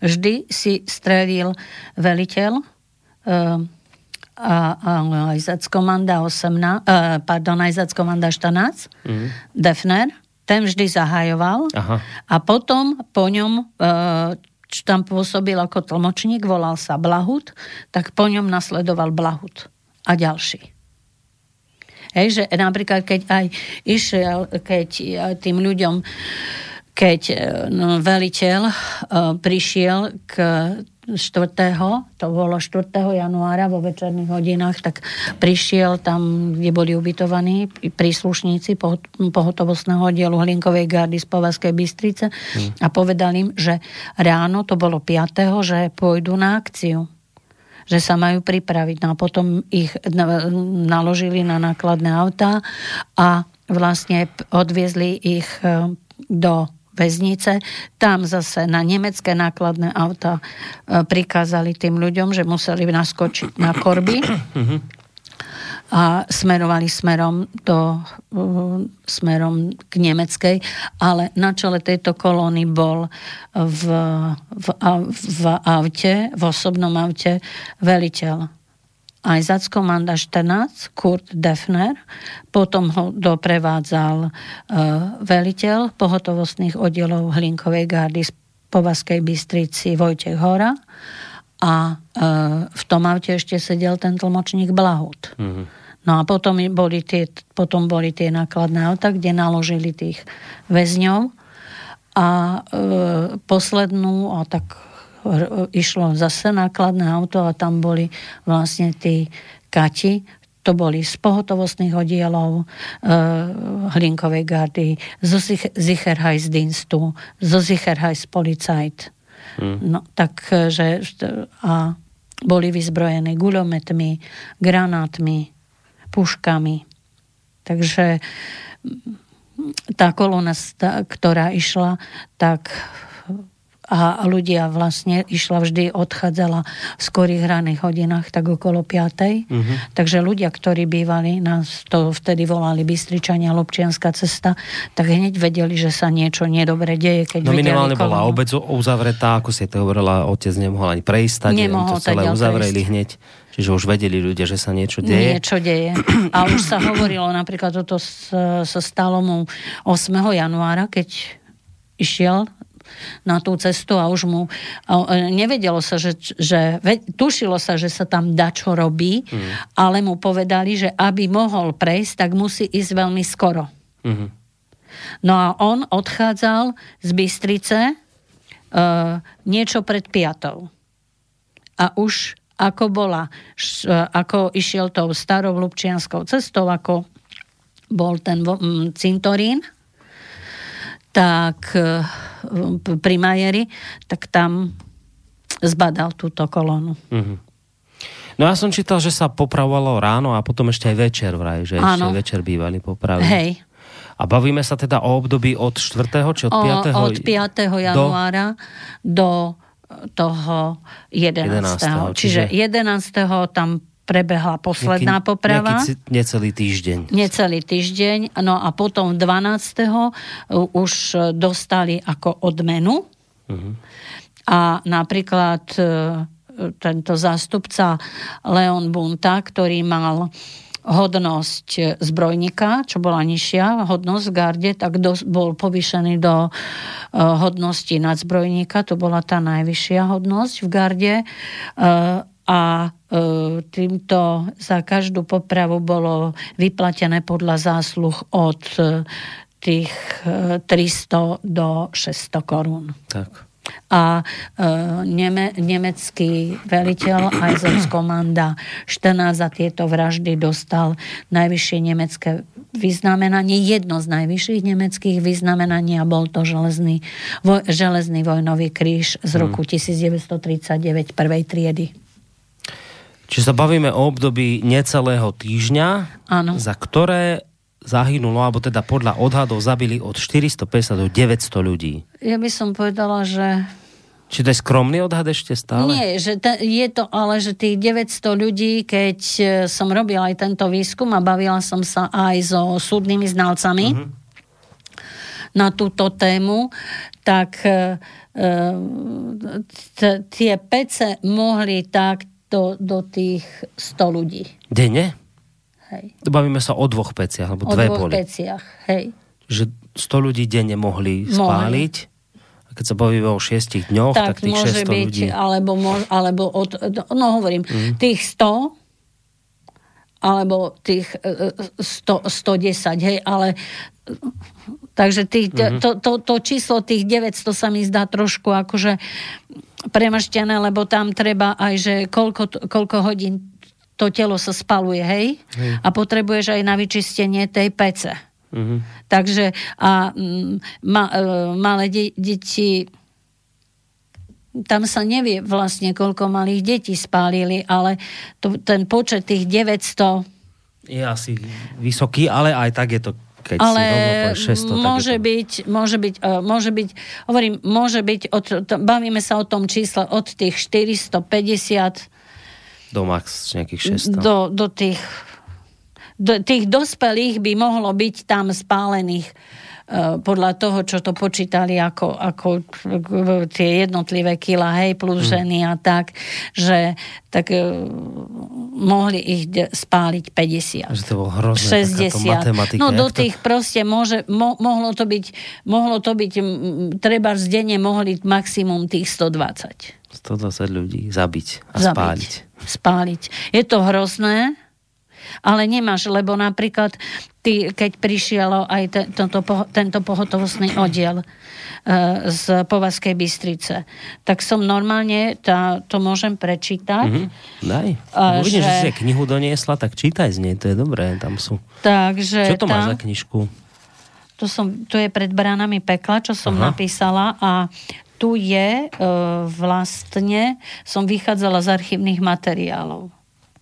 S3: vždy si strelil veliteľ uh, a, a Ajzackomanda 18, uh, pardon, Ajzackomanda 14, mm. Defner, ten vždy zahajoval Aha. a potom po ňom uh, čo tam pôsobil ako tlmočník, volal sa Blahut, tak po ňom nasledoval Blahut a ďalší. Hej, že napríklad, keď aj išiel, keď tým ľuďom, keď e, no, veliteľ uh, prišiel k 4. to bolo 4. januára vo večerných hodinách, tak prišiel tam, kde boli ubytovaní príslušníci pohotovostného dielu Hlinkovej gardy z Povazkej Bystrice hmm. a povedal im, že ráno, to bolo 5. že pôjdu na akciu že sa majú pripraviť. No a potom ich naložili na nákladné autá a vlastne odviezli ich e, do väznice. Tam zase na nemecké nákladné auta e, prikázali tým ľuďom, že museli naskočiť na korby (coughs) mhm. a smerovali smerom, do, uh, smerom k nemeckej, ale na čele tejto kolóny bol v, v, v aute, v osobnom aute veliteľ Einsatzkommanda 14, Kurt Defner, potom ho doprevádzal uh, veliteľ pohotovostných oddielov Hlinkovej gardy z Povazkej Bystrici Vojtech Hora a e, v tom aute ešte sedel ten tlmočník Blahut. Mm-hmm. No a potom boli, tie, potom boli tie nákladné auta, kde naložili tých väzňov a e, poslednú, a tak e, išlo zase nákladné auto a tam boli vlastne tí kati, to boli z pohotovostných oddielov e, Hlinkovej gardy, zo Sicherheitsdienstu, zo Sicherheitspolizeit. Hmm. No, takže a boli vyzbrojené guľometmi, granátmi, puškami. Takže tá kolona, ktorá išla, tak a ľudia vlastne išla vždy, odchádzala v skorých raných hodinách, tak okolo 5. Uh-huh. Takže ľudia, ktorí bývali, nás to vtedy volali Bystričania, Lobčianská cesta, tak hneď vedeli, že sa niečo nedobre deje. Keď
S2: no minimálne bola obec uzavretá, ako si to hovorila, otec nemohol ani prejsť, nemohol to celé uzavreli prejsť. hneď. Čiže už vedeli ľudia, že sa niečo deje?
S3: Niečo deje. A už sa hovorilo, napríklad toto sa stalo mu 8. januára, keď išiel na tú cestu a už mu a nevedelo sa, že, že tušilo sa, že sa tam dačo robí, mm. ale mu povedali, že aby mohol prejsť, tak musí ísť veľmi skoro. Mm. No a on odchádzal z Bystrice uh, niečo pred piatou. A už ako bola, ako išiel tou starou Lubčianskou cestou, ako bol ten cintorín, tak e, pri Majeri, tak tam zbadal túto kolónu. Mm-hmm.
S2: No ja som čítal, že sa popravovalo ráno a potom ešte aj večer vraj, že ešte večer bývali popravy.
S3: Hej.
S2: A bavíme sa teda o období od 4. či od 5.
S3: O, od 5. januára do, do toho 11. 11. Čiže 11. tam prebehla posledná nejaký, poprava.
S2: Nejaký necelý týždeň.
S3: Necelý týždeň. No a potom 12. už dostali ako odmenu. Uh-huh. A napríklad e, tento zástupca Leon Bunta, ktorý mal hodnosť zbrojníka, čo bola nižšia hodnosť v garde, tak do, bol povýšený do uh, hodnosti nadzbrojníka, to bola tá najvyššia hodnosť v garde. Uh, a uh, týmto za každú popravu bolo vyplatené podľa zásluh od uh, tých 300 do 600 korún.
S2: Tak
S3: a e, neme, nemecký veliteľ komanda 14 za tieto vraždy dostal najvyššie nemecké vyznamenanie, jedno z najvyšších nemeckých vyznamenaní a bol to železný, voj, železný vojnový kríž z hmm. roku hmm. 1939 prvej triedy.
S2: Čiže sa bavíme o období necelého týždňa,
S3: Áno.
S2: za ktoré zahynulo, alebo teda podľa odhadov zabili od 450 do 900 ľudí.
S3: Ja by som povedala, že
S2: Či to je skromný odhad ešte stále?
S3: Nie, že te, je to ale, že tých 900 ľudí, keď e, som robila aj tento výskum a bavila som sa aj so súdnymi znalcami
S2: Mhm.
S3: na túto tému, tak e, e, t- tie pece mohli tak do, do tých 100 ľudí.
S2: Denne?
S3: Hej.
S2: Bavíme sa o dvoch peciach, alebo
S3: O
S2: dve
S3: dvoch
S2: boli.
S3: peciach. Hej.
S2: Že 100 ľudí denne mohli
S3: Mohli.
S2: spáliť. Keď sa bavíme o 6 dňoch, tak,
S3: tak
S2: tých
S3: môže
S2: 600
S3: byť,
S2: ľudí.
S3: alebo, alebo od, no hovorím,
S2: Mhm.
S3: tých 100 alebo tých e, e, 100, 110, hej, ale e, takže tých,
S2: Mhm.
S3: to, to, to číslo tých 900 sa mi zdá trošku akože premrštené, lebo tam treba aj, že koľko, koľko hodín to telo sa spaluje, hej? A potrebuješ aj na vyčistenie tej pece.
S2: Mhm.
S3: Takže a mm, ma, e, malé de- deti tam sa nevie vlastne, koľko malých detí spálili, ale to, ten počet tých 900,
S2: Je asi vysoký, ale aj tak je to, keď
S3: ale
S2: si rovno povieš 600, tak
S3: môže
S2: to...
S3: byť, môže byť, e, môže byť, hovorím, môže byť, od, to, bavíme sa o tom čísle od tých 450
S2: do max nejakých 600.
S3: do, do tých do, tých dospelých by mohlo byť tam spálených podľa toho, čo to počítali ako, ako tie jednotlivé kila, hej, plus ženy a tak, že tak e, mohli ich spáliť 50.
S2: Že to bolo hrozné, takáto
S3: 60.
S2: matematika.
S3: No do
S2: to-
S3: tých proste môže, mo, mohlo to byť, mohlo to byť, treba z denne mohli maximum tých 120.
S2: 120 ľudí zabiť a
S3: Zabiť.
S2: spáliť.
S3: Spáliť. Je to hrozné, ale nemáš, lebo napríklad ty, keď prišiel aj te, tento, poho- tento pohotovostný oddiel e, z Povazkej Bystrice, tak som normálne, tá, to môžem prečítať.
S2: Mhm. Daj.
S3: A
S2: vidím, že...
S3: že-
S2: si knihu doniesla, tak čítaj z nej, to je dobré, tam sú.
S3: Takže
S2: Čo to máš za
S3: tam,
S2: knižku?
S3: to, som, to je pred bránami pekla, čo som
S2: Aha.
S3: napísala a tu je e, vlastne, som vychádzala z archívnych materiálov.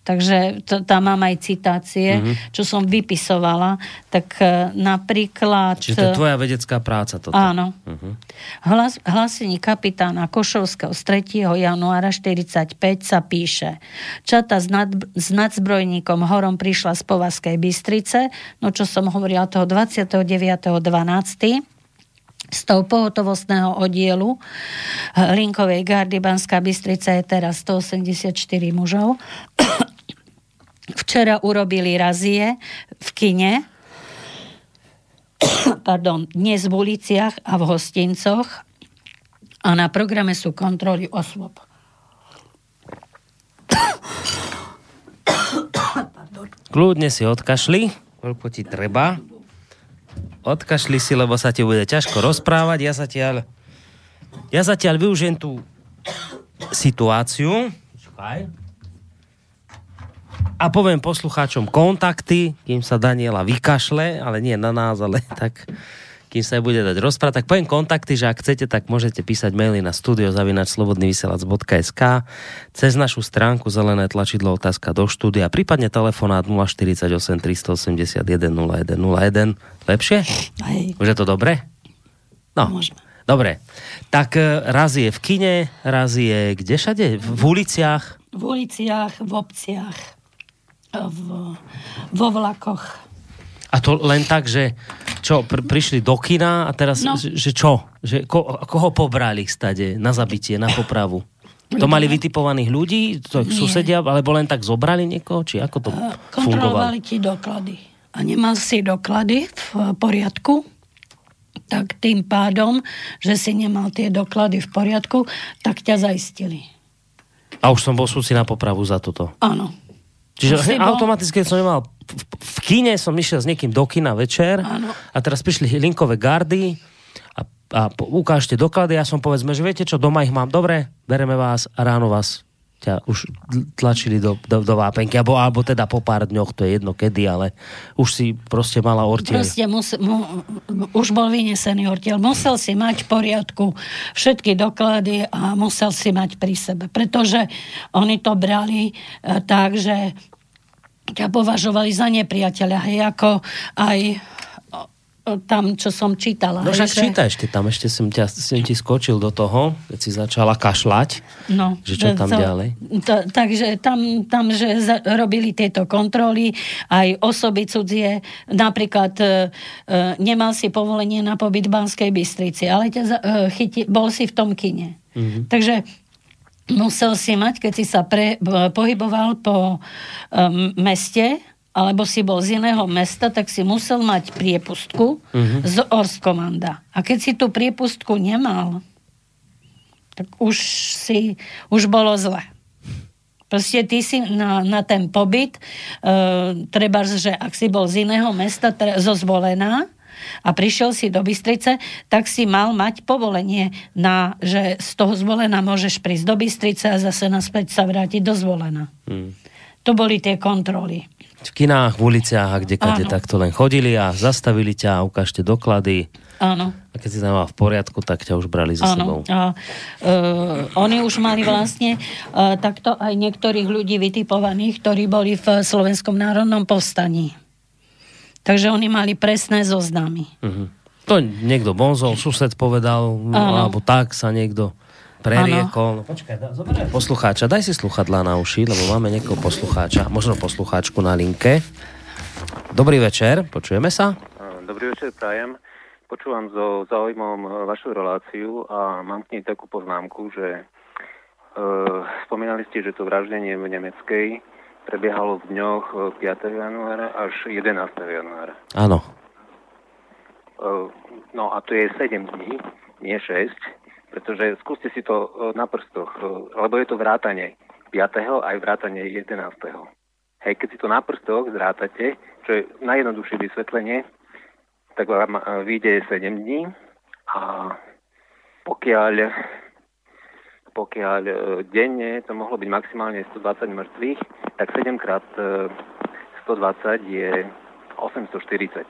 S3: Takže to, tam mám aj citácie,
S2: Mhm.
S3: čo som vypisovala. Tak e, napríklad...
S2: Čiže to je tvoja vedecká práca toto.
S3: Áno.
S2: Mhm.
S3: Hlas, hlásení kapitána Košovského z 3. januára 45 sa píše. Čata s, nad, s nadzbrojníkom Horom prišla z Povazkej Bystrice, no čo som hovorila toho 29.12 z toho pohotovostného oddielu Linkovej gardy Banská Bystrica je teraz 184 mužov. Včera urobili razie v kine, pardon, dnes v uliciach a v hostincoch a na programe sú kontroly osôb.
S2: Kľudne si odkašli, koľko ti treba. Odkašli si, lebo sa ti bude ťažko rozprávať. Ja zatiaľ, ja zatiaľ využijem tú situáciu. Počkaj. A poviem poslucháčom kontakty, kým sa Daniela vykašle, ale nie na nás, ale (laughs) tak kým sa bude dať rozprávať, tak poviem kontakty, že ak chcete, tak môžete písať maily na studiozavinačslobodnyvysielac.sk cez našu stránku zelené tlačidlo otázka do štúdia, prípadne telefonát 048 381 0101. Lepšie?
S3: Hej,
S2: Už je to dobre? No,
S3: môžeme.
S2: dobre. Tak e, raz je v kine, raz je kde všade? V uliciach?
S3: V uliciach, v obciach, v, vo vlakoch.
S2: A to len tak, že čo, pr- prišli do kina a teraz,
S3: No.
S2: že, že čo? Že ko, koho pobrali stade na zabitie, na popravu? To mali vytipovaných ľudí, to ich susedia, alebo len tak zobrali niekoho, či ako to fungovalo?
S3: Kontrolovali ti doklady. A nemal si doklady v poriadku, tak tým pádom, že si nemal tie doklady v poriadku, tak ťa zaistili.
S2: A už som bol súci na popravu za toto.
S3: Áno.
S2: Čiže hneď
S3: bol-
S2: automaticky som nemal... V, v kine som išiel s niekým do kina večer
S3: Áno.
S2: a teraz prišli linkové gardy a, a ukážte doklady. Ja som povedzme, že viete čo, doma ich mám dobre, bereme vás a ráno vás ťa už tlačili do, do, do vápenky, alebo, alebo teda po pár dňoch, to je jedno kedy, ale už si proste mala ortiel.
S3: Proste mus, mu, už bol vynesený ortiel. Musel si mať v poriadku všetky doklady a musel si mať pri sebe, pretože oni to brali e, tak, že ťa považovali za nepriateľa, hej, ako aj tam, čo som čítala.
S2: No však že... čítaj ešte tam, ešte som, ťa, som ti skočil do toho, keď si začala kašľať, no, že čo tam to, ďalej.
S3: To, takže tam, tam, že za, robili tieto kontroly, aj osoby cudzie, napríklad e, e, nemal si povolenie na pobyt v Banskej Bystrici, ale ťa, e, chyti, bol si v tom kine. Mm-hmm. Takže musel si mať, keď si sa pre, pohyboval po um, meste, alebo si bol z iného mesta, tak si musel mať priepustku uh-huh. z Orskomanda. A keď si tú priepustku nemal, tak už si, už bolo zle. Proste ty si na, na ten pobyt, uh, treba, že ak si bol z iného mesta, tre, zo zvolená, a prišiel si do Bystrice, tak si mal mať povolenie na, že z toho zvolená môžeš prísť do Bystrice a zase naspäť sa vrátiť do zvolená. Hmm. To boli tie kontroly
S2: v kinách, v uliciach a kde kade takto len chodili a zastavili ťa a ukážte doklady.
S3: Áno.
S2: A keď si tam v poriadku, tak ťa už brali za sebou.
S3: A, uh, oni už mali vlastne uh, takto aj niektorých ľudí vytipovaných, ktorí boli v Slovenskom národnom povstaní. Takže oni mali presné zoznamy. Uh-huh.
S2: To niekto bonzol, sused povedal, ano. alebo tak sa niekto preriekol. No, počkaj, da, zoberaj poslucháča, daj si sluchadlá na uši, lebo máme niekoho poslucháča, možno poslucháčku na linke. Dobrý večer, počujeme sa?
S4: Dobrý večer, prajem. Počúvam so záujmom e, vašu reláciu a mám k nej takú poznámku, že e, spomínali ste, že to vraždenie v Nemeckej prebiehalo v dňoch 5. E, januára až 11. januára.
S2: Áno.
S4: E, no a to je 7 dní, nie 6 pretože skúste si to e, na prstoch, e, lebo je to vrátanie 5. aj vrátanie 11. Hej, keď si to na prstoch zrátate, čo je najjednoduchšie vysvetlenie, tak vám e, vyjde 7 dní a pokiaľ, pokiaľ denne to mohlo byť maximálne 120 mŕtvych, tak 7 krát 120 je 840.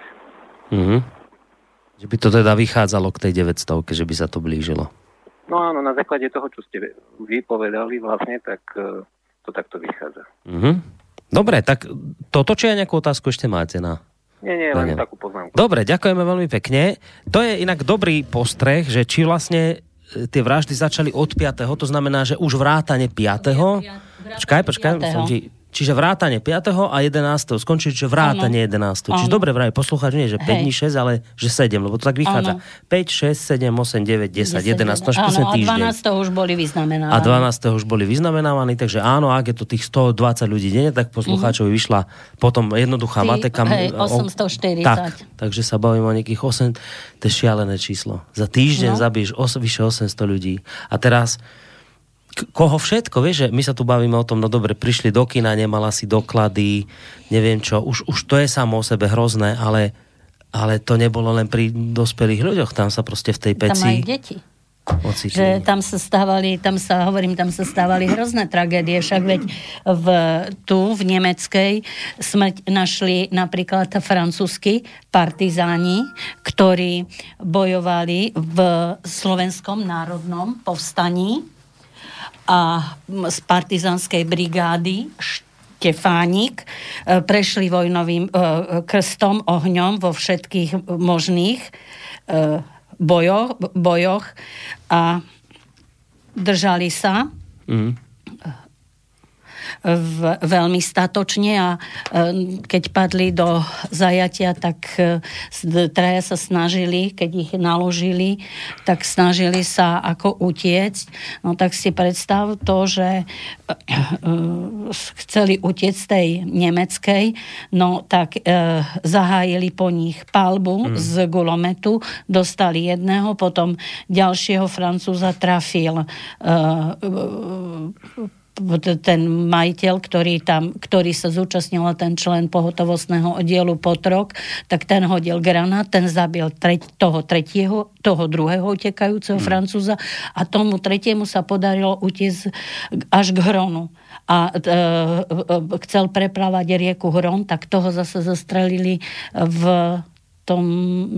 S2: Mhm. Že by to teda vychádzalo k tej 900, že by sa to blížilo.
S4: No áno, na základe toho, čo ste vypovedali vlastne, tak uh, to takto vychádza.
S2: Mm-hmm. Dobre, tak toto, či aj nejakú otázku ešte máte na...
S4: Nie, nie, len takú poznámku.
S2: Dobre, ďakujeme veľmi pekne. To je inak dobrý postreh, že či vlastne e, tie vraždy začali od 5. To znamená, že už vrátane 5. Počkaj, počkaj, som ti Čiže vrátanie 5. a 11. skončí, že vrátanie 11. Čiže dobre vraj poslucháč nie, že 5 dní 6, ale že 7, lebo to tak vychádza. Ano. 5, 6, 7, 8, 9, 10, 11, to až
S3: áno, a 12. už boli vyznamenávaní.
S2: A 12. už boli vyznamenávaní, takže áno, ak je to tých 120 ľudí denne, tak poslucháčovi mm-hmm. vyšla potom jednoduchá Ty, mateka.
S3: Hej, 840.
S2: Tak, takže sa bavíme o nejakých 8, to je šialené číslo. Za týždeň no. zabiješ os, vyše 800 ľudí. A teraz koho všetko, vieš, že my sa tu bavíme o tom, no dobre, prišli do kina, nemala si doklady, neviem čo, už, už to je samo o sebe hrozné, ale, ale to nebolo len pri dospelých ľuďoch, tam sa proste v tej peci...
S3: Tam aj deti. Ocitli. Že tam sa stávali, tam sa, hovorím, tam sa stávali hrozné tragédie, však veď v, tu v Nemeckej sme našli napríklad francúzsky partizáni, ktorí bojovali v slovenskom národnom povstaní a z partizanskej brigády Štefánik e, prešli vojnovým e, krstom, ohňom vo všetkých možných e, bojoch, bojoch a držali sa. Mm v, veľmi statočne a e, keď padli do zajatia, tak e, traja sa snažili, keď ich naložili, tak snažili sa ako utiecť. No tak si predstav to, že e, chceli utiecť tej nemeckej, no tak zahájili po nich palbu mm. z gulometu, dostali jedného, potom ďalšieho francúza trafil ten majiteľ, ktorý, tam, ktorý sa zúčastnil, ten člen pohotovostného oddielu Potrok, tak ten hodil granát, ten zabil tre, toho tretieho, toho druhého utekajúceho hmm. francúza a tomu tretiemu sa podarilo utiecť až k Hronu a e, e, chcel preplávať rieku Hron, tak toho zase zastrelili v tom,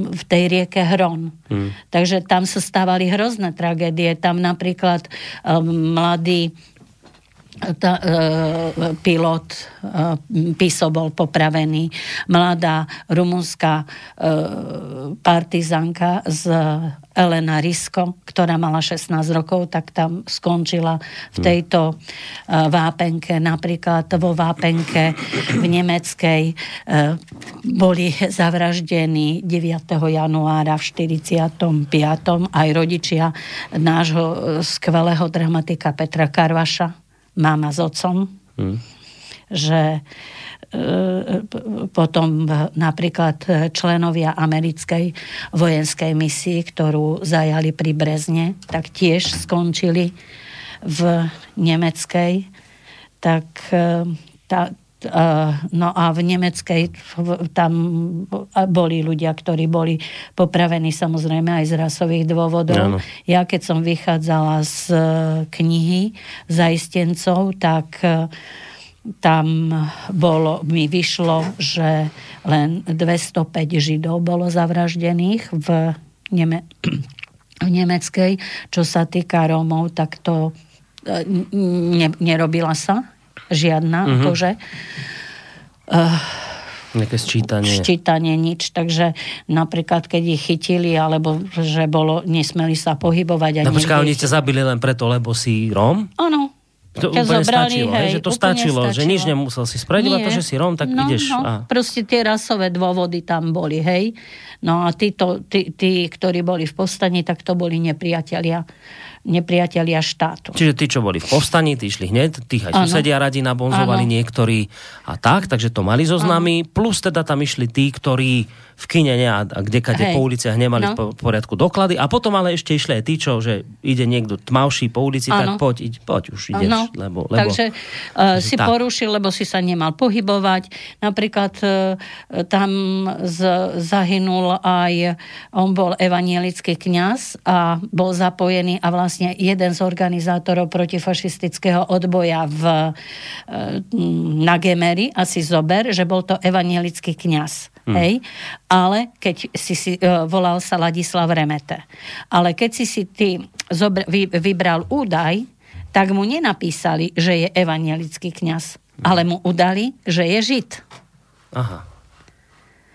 S3: v tej rieke Hron. Hmm. Takže tam sa stávali hrozné tragédie. Tam napríklad um, mladý tá, e, pilot e, Piso bol popravený. Mladá rumunská e, partizanka z Elena Risko, ktorá mala 16 rokov, tak tam skončila v tejto e, vápenke. Napríklad vo vápenke v nemeckej e, boli zavraždení 9. januára v 45. aj rodičia nášho skvelého dramatika Petra Karvaša máma s otcom, hmm. že e, potom napríklad členovia americkej vojenskej misii, ktorú zajali pri Brezne, tak tiež skončili v nemeckej. Tak e, tá, No a v nemeckej tam boli ľudia, ktorí boli popravení samozrejme aj z rasových dôvodov. Ano. Ja keď som vychádzala z e, knihy zaistencov, tak e, tam bolo, mi vyšlo, že len 205 Židov bolo zavraždených v, Neme- (clears throat) v nemeckej. Čo sa týka Rómov, tak to ne, nerobila sa žiadna, mm-hmm. akože. Uh,
S2: Nejaké sčítanie.
S3: Sčítanie nič, takže napríklad keď ich chytili, alebo že bolo, nesmeli sa pohybovať.
S2: No počká, oni ťa zabili len preto, lebo si Róm?
S3: Áno.
S2: To úplne zobrali, stačilo, hej, že to stačilo, stačilo, že nič nemusel si spraviť, iba to, že si Róm, tak
S3: no,
S2: ideš.
S3: No, a... proste tie rasové dôvody tam boli, hej. No a títo, tí, tí, ktorí boli v postani, tak to boli nepriatelia nepriatelia štátu.
S2: Čiže tí, čo boli v povstaní, tí išli hneď, tých aj susedia radi nabonzovali niektorí a tak, takže to mali zoznamy, plus teda tam išli tí, ktorí v kine ne, a, a kdekade po uliciach nemali no. v poriadku doklady a potom ale ešte išli aj tí, čo, že ide niekto tmavší po ulici, ano. tak poď, iď, poď už ideš. Ano. Lebo, lebo,
S3: Takže uh, si tak. porušil, lebo si sa nemal pohybovať. Napríklad uh, tam z, zahynul aj, on bol evanielický kňaz a bol zapojený a vlastne jeden z organizátorov protifašistického odboja v, uh, na Gemery, asi zober, že bol to evanielický kňaz. Hmm. Hej? Ale keď si, si uh, volal sa Ladislav Remete. Ale keď si si ty zobr- vy, vybral údaj, tak mu nenapísali, že je evangelický kňaz, hmm. ale mu udali, že je žid.
S2: Aha.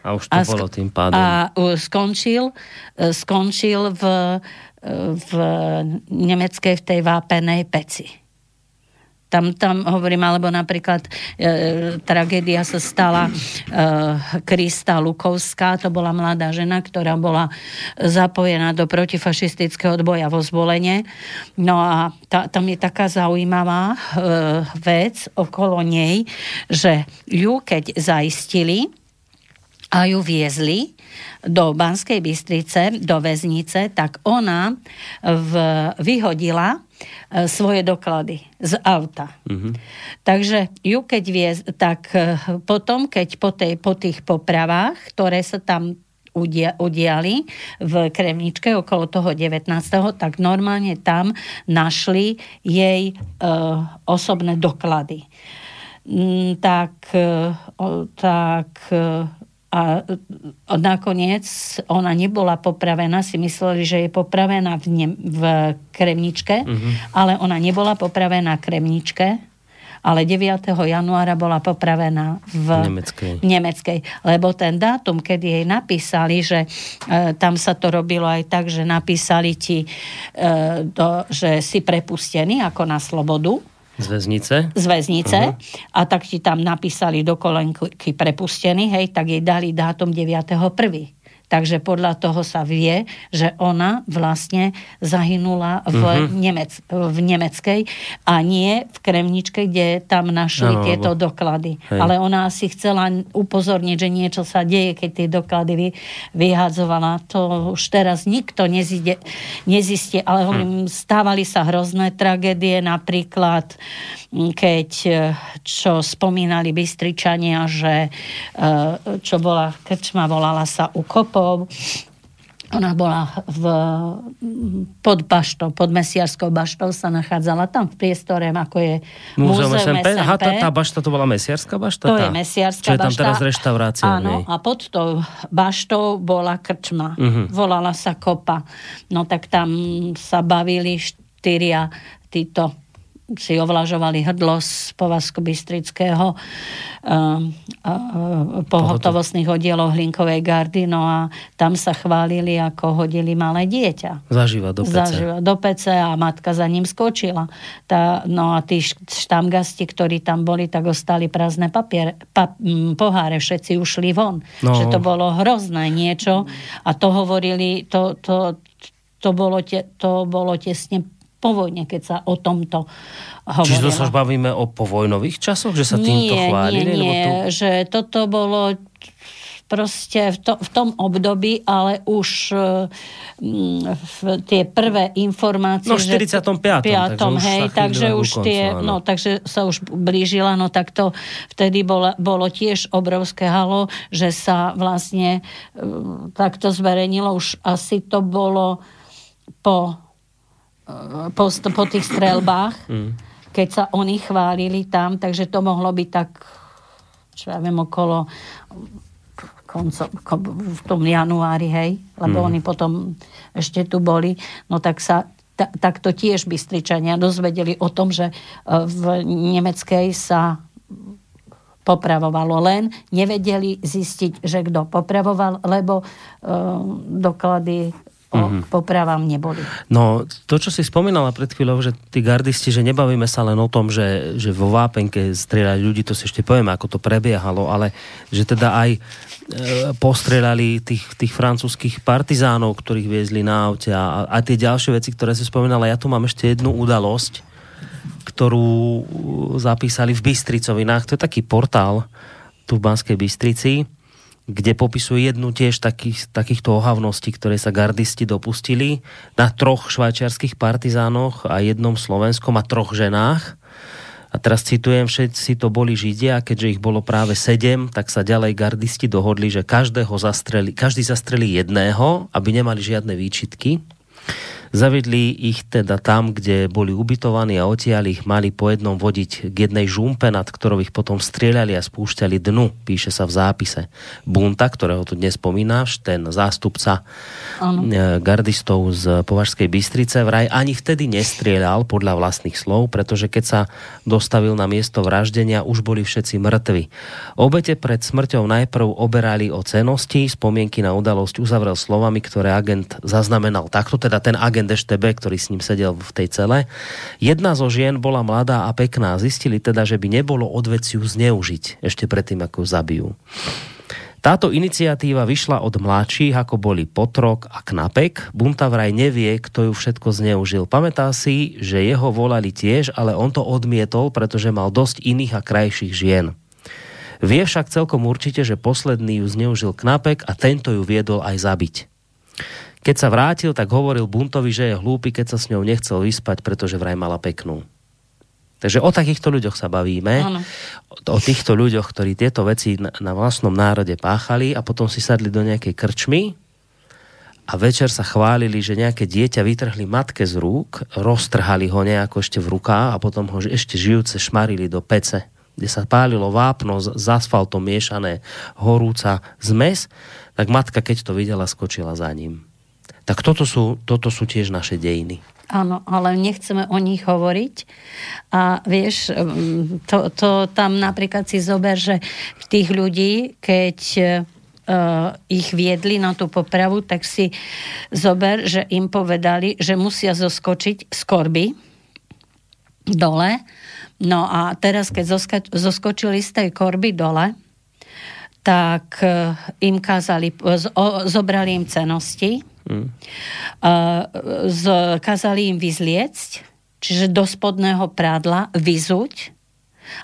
S2: A už to a bolo tým pádom.
S3: A skončil, uh, skončil v, v nemeckej v tej vápenej peci. Tam, tam hovorím, alebo napríklad e, tragédia sa stala e, Krista Lukovská, to bola mladá žena, ktorá bola zapojená do protifašistického odboja vo zvolenie. No a tá, tam je taká zaujímavá e, vec okolo nej, že ju keď zaistili a ju viezli do Banskej Bystrice, do väznice, tak ona v, vyhodila E, svoje doklady z auta. Mm-hmm. Takže ju keď vie, tak e, potom, keď po, tej, po tých popravách, ktoré sa tam udia, udiali v Krevničke okolo toho 19. tak normálne tam našli jej e, osobné doklady. Mm, tak, e, tak e, a nakoniec ona nebola popravená, si mysleli, že je popravená v, ne, v Kremničke, uh-huh. ale ona nebola popravená v Kremničke, ale 9. januára bola popravená v
S2: nemeckej.
S3: nemeckej. Lebo ten dátum, kedy jej napísali, že e, tam sa to robilo aj tak, že napísali ti, e, to, že si prepustený ako na slobodu,
S2: z väznice?
S3: Z väznice. Uh-huh. A tak ti tam napísali do kolenky prepustený, hej, tak jej dali dátum 9.1. Takže podľa toho sa vie, že ona vlastne zahynula v,
S2: Mhm.
S3: Nemec, v Nemeckej a nie v Kremničke, kde tam našli
S2: Áno,
S3: tieto
S2: lebo-
S3: doklady.
S2: Hej.
S3: Ale ona si chcela upozorniť, že niečo sa deje, keď tie doklady vy, vyhadzovala. To už teraz nikto nezide, nezistie, ale hovorím, stávali sa hrozné tragédie, napríklad m, keď, e, čo spomínali Bystričania, že e, čo bola, krčma volala sa u kopov, ona bola v, pod baštou, pod Mesiarskou baštou sa nachádzala tam v priestore, ako je
S2: Múzeum
S3: Múzeum
S2: SMP. Aha, tá, tá bašta to bola mesiarská bašta?
S3: To
S2: tá?
S3: je mesiarská
S2: Čo je tam
S3: bašta.
S2: teraz reštaurácia nej.
S3: Áno, a pod tou baštou bola krčma.
S2: Mhm.
S3: Volala sa Kopa. No tak tam sa bavili štyria títo si ovlažovali hrdlo z Povazko-Bystrického uh, pohotovostných oddielov Hlinkovej gardy, no a tam sa chválili, ako hodili malé dieťa
S2: Zažíva do pece.
S3: zažila do pece a matka za ním skočila. Tá, no a tí št- štamgasti, ktorí tam boli, tak ostali prázdne papier, pa, poháre, všetci ušli von.
S2: No.
S3: Že to bolo hrozné niečo a to hovorili, to, to, to, bolo, te, to bolo tesne po vojne, keď sa o tomto hovorilo.
S2: Čiže to sa už bavíme o povojnových časoch, že sa týmto
S3: nie,
S2: chválili?
S3: Nie, nie,
S2: tu...
S3: že toto bolo proste v, to, v tom období, ale už mm, v tie prvé informácie...
S2: No, v
S3: že-
S2: 45., takže už sa
S3: hej, takže už
S2: koncu,
S3: tie,
S2: áno.
S3: no, takže sa už blížila, no tak to vtedy bolo, bolo tiež obrovské halo, že sa vlastne uh, takto zverejnilo, už asi to bolo po, po, st- po tých strelbách,
S2: Mm.
S3: keď sa oni chválili tam, takže to mohlo byť tak, čo ja viem, okolo konco, ko, v tom januári, hej, lebo
S2: Mhm.
S3: oni potom ešte tu boli, no tak sa ta, tak to tiež Bystričania dozvedeli o tom, že e, v Nemeckej sa popravovalo. Len nevedeli zistiť, že kto popravoval, lebo e, doklady o
S2: Mhm.
S3: popravám neboli.
S2: No, to, čo si spomínala pred chvíľou, že tí gardisti, že nebavíme sa len o tom, že, že vo Vápenke strieľali ľudí, to si ešte povieme, ako to prebiehalo, ale že teda aj e, postrieľali tých, tých francúzských partizánov, ktorých viezli na aute a, a tie ďalšie veci, ktoré si spomínala. Ja tu mám ešte jednu udalosť, ktorú zapísali v Bystricovinách. To je taký portál tu v Banskej Bystrici, kde popisuje jednu tiež takých, takýchto ohavností, ktoré sa gardisti dopustili na troch švajčiarských partizánoch a jednom slovenskom a troch ženách. A teraz citujem, všetci to boli Židia, keďže ich bolo práve sedem, tak sa ďalej gardisti dohodli, že každého zastreli, každý zastrelí jedného, aby nemali žiadne výčitky. Zavedli ich teda tam, kde boli ubytovaní a odtiaľ ich mali po jednom vodiť k jednej žumpe, nad ktorou ich potom strieľali a spúšťali dnu, píše sa v zápise. Bunta, ktorého tu dnes spomínaš, ten zástupca
S3: Áno.
S2: e, gardistov z Považskej Bystrice vraj ani vtedy nestrieľal podľa vlastných slov, pretože keď sa dostavil na miesto vraždenia, už boli všetci mŕtvi. Obete pred smrťou najprv oberali o cenosti, spomienky na udalosť uzavrel slovami, ktoré agent zaznamenal takto, teda ten agent Eštebe, ktorý s ním sedel v tej cele. Jedna zo žien bola mladá a pekná. Zistili teda, že by nebolo odveciu zneužiť ešte predtým, ako ju zabijú. Táto iniciatíva vyšla od mladších, ako boli Potrok a Knapek. Bunta vraj nevie, kto ju všetko zneužil. Pamätá si, že jeho volali tiež, ale on to odmietol, pretože mal dosť iných a krajších žien. Vie však celkom určite, že posledný ju zneužil Knapek a tento ju viedol aj zabiť. Keď sa vrátil, tak hovoril Buntovi, že je hlúpy, keď sa s ňou nechcel vyspať, pretože vraj mala peknú. Takže o takýchto ľuďoch sa bavíme.
S3: Áno.
S2: O týchto ľuďoch, ktorí tieto veci na, na vlastnom národe páchali a potom si sadli do nejakej krčmy a večer sa chválili, že nejaké dieťa vytrhli matke z rúk, roztrhali ho nejako ešte v rukách a potom ho ešte žijúce šmarili do pece, kde sa pálilo vápno z asfaltom miešané horúca zmes, tak matka, keď to videla, skočila za ním. Tak toto sú, toto sú tiež naše dejiny.
S3: Áno, ale nechceme o nich hovoriť. A vieš, mm, to, to tam napríklad si zober, že tých ľudí, keď uh, ich viedli na tú popravu, tak si zober, že im povedali, že musia zoskočiť z korby dole. No a teraz, keď zoskočili z tej korby dole, tak e, im kázali, zobrali im cenosti, mm. z, kázali im vyzliecť, čiže do spodného prádla vyzuť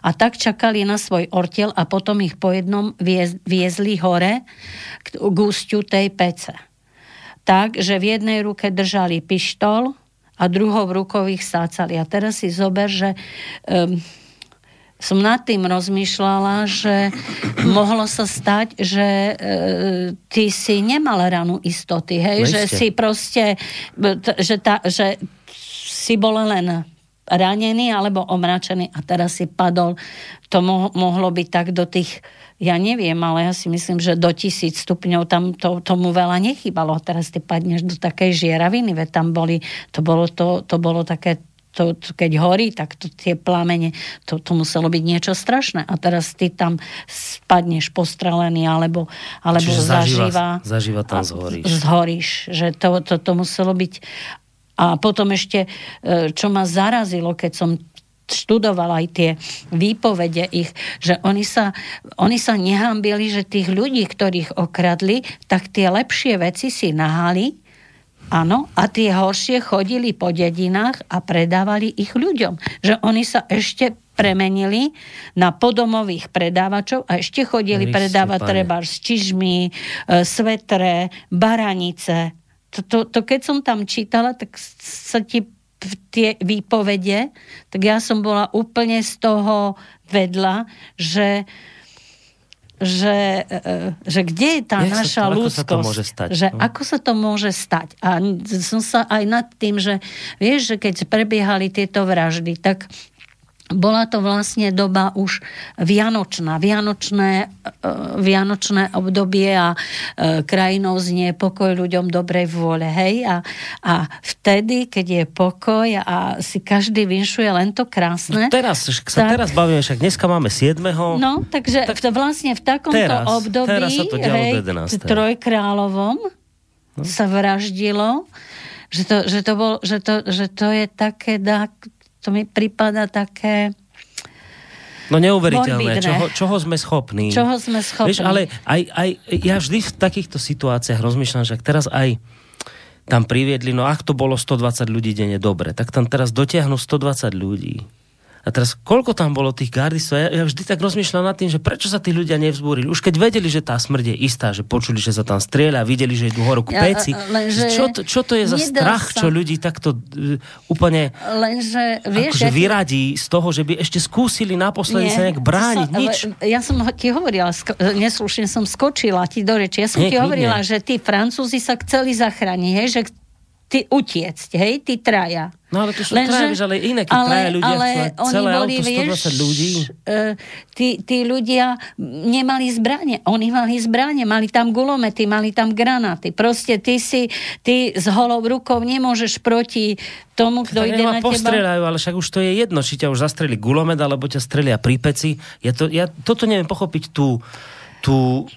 S3: a tak čakali na svoj ortel a potom ich po jednom viez, viezli hore k, k tej pece. Tak, že v jednej ruke držali pištol a druhou rukou ich sácali. A teraz si zober, že um, som nad tým rozmýšľala, že mohlo sa stať, že e, ty si nemal ranu istoty, hej? Že si proste, že, ta, že si bol len ranený alebo omračený a teraz si padol. To mo- mohlo byť tak do tých, ja neviem, ale ja si myslím, že do tisíc stupňov tam to, tomu veľa nechybalo. Teraz ty padneš do takej žiaraviny, veď tam boli, to bolo, to, to bolo také to, keď horí, tak to, tie plamene, to, to muselo byť niečo strašné. A teraz ty tam spadneš postrelený, alebo, alebo zaživa,
S2: zaživa tam zhoríš.
S3: Zhoríš, že to, to, to muselo byť... A potom ešte, e, čo ma zarazilo, keď som študovala aj tie výpovede ich, že oni sa, oni sa nehambili, že tých ľudí, ktorých okradli, tak tie lepšie veci si nahali Áno, a tie horšie chodili po dedinách a predávali ich ľuďom. Že oni sa ešte premenili na podomových predávačov a ešte chodili Ríš, predávať treba s čižmi, e, svetre, baranice. To, to, to keď som tam čítala, tak sa ti tie výpovede, tak ja som bola úplne z toho vedla, že že, e, že kde je tá Jak naša
S2: sa,
S3: ľudskosť.
S2: Ako sa to môže stať?
S3: Že no? ako sa to môže stať? A som sa aj nad tým, že vieš, že keď prebiehali tieto vraždy, tak bola to vlastne doba už vianočná, vianočné, e, vianočné obdobie a e, krajinou znie pokoj ľuďom dobrej vôle, hej? A, a vtedy, keď je pokoj a si každý vinšuje len to krásne.
S2: No teraz, tak, sa teraz bavíme, však dneska máme 7.
S3: No, takže tak vlastne v takomto teraz, období, teraz sa to hej, trojkráľovom no. sa vraždilo, že to, že to, bol, že to, že to je také, to mi prípada také...
S2: No neuveriteľné, čoho, čoho sme schopní.
S3: Čoho sme schopní.
S2: Vieš, ale aj, aj, ja vždy v takýchto situáciách rozmýšľam, že teraz aj tam priviedli, no ak to bolo 120 ľudí denne, dobre, tak tam teraz dotiahnu 120 ľudí a teraz, koľko tam bolo tých gardistov? Ja, ja vždy tak rozmýšľam nad tým, že prečo sa tí ľudia nevzbúrili. Už keď vedeli, že tá smrť je istá, že počuli, že sa tam strieľa, videli, že idú horu k peci. Ja, lenže čo, to, čo to je za strach, sa... čo ľudí takto uh, úplne
S3: lenže, vieš,
S2: akože ja vyradí z toho, že by ešte skúsili naposledy sa nejak brániť. Som, Nič.
S3: Ja som ti hovorila, neslušne som skočila ti do reči. Ja som Nie, ti hovorila, že tí Francúzi sa chceli zachrániť, hej, že ty utiecť, hej, tí traja.
S2: No ale to sú Lenže, traja, ale iné, keď ale, traja ľudia ale oni celé boli, auto 120 vieš, ľudí. Uh,
S3: tí, tí ľudia nemali zbranie. Oni mali zbranie, mali tam gulomety, mali tam granáty. Proste ty si, ty s holou rukou nemôžeš proti tomu, kto ide na
S2: teba. ale však už to je jedno, či ťa už zastreli gulomet, alebo ťa strelia pri peci. Ja, to, ja toto neviem pochopiť tú, tú,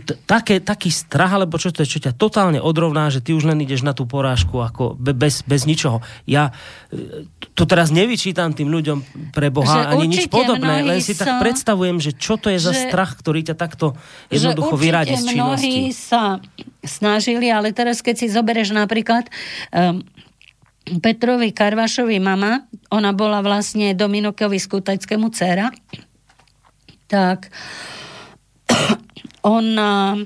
S2: také, taký strach, alebo čo to je, čo ťa totálne odrovná, že ty už len ideš na tú porážku ako bez, bez ničoho. Ja e, to teraz nevyčítam tým ľuďom pre Boha že ani nič podobné, len si sa, tak predstavujem, že čo to je že, za strach, ktorý ťa takto jednoducho vyradí z činnosti.
S3: mnohí sa snažili, ale teraz keď si zoberieš napríklad um, Petrovi Karvašovi mama, ona bola vlastne Dominokovi Skuteckému dcera, tak ona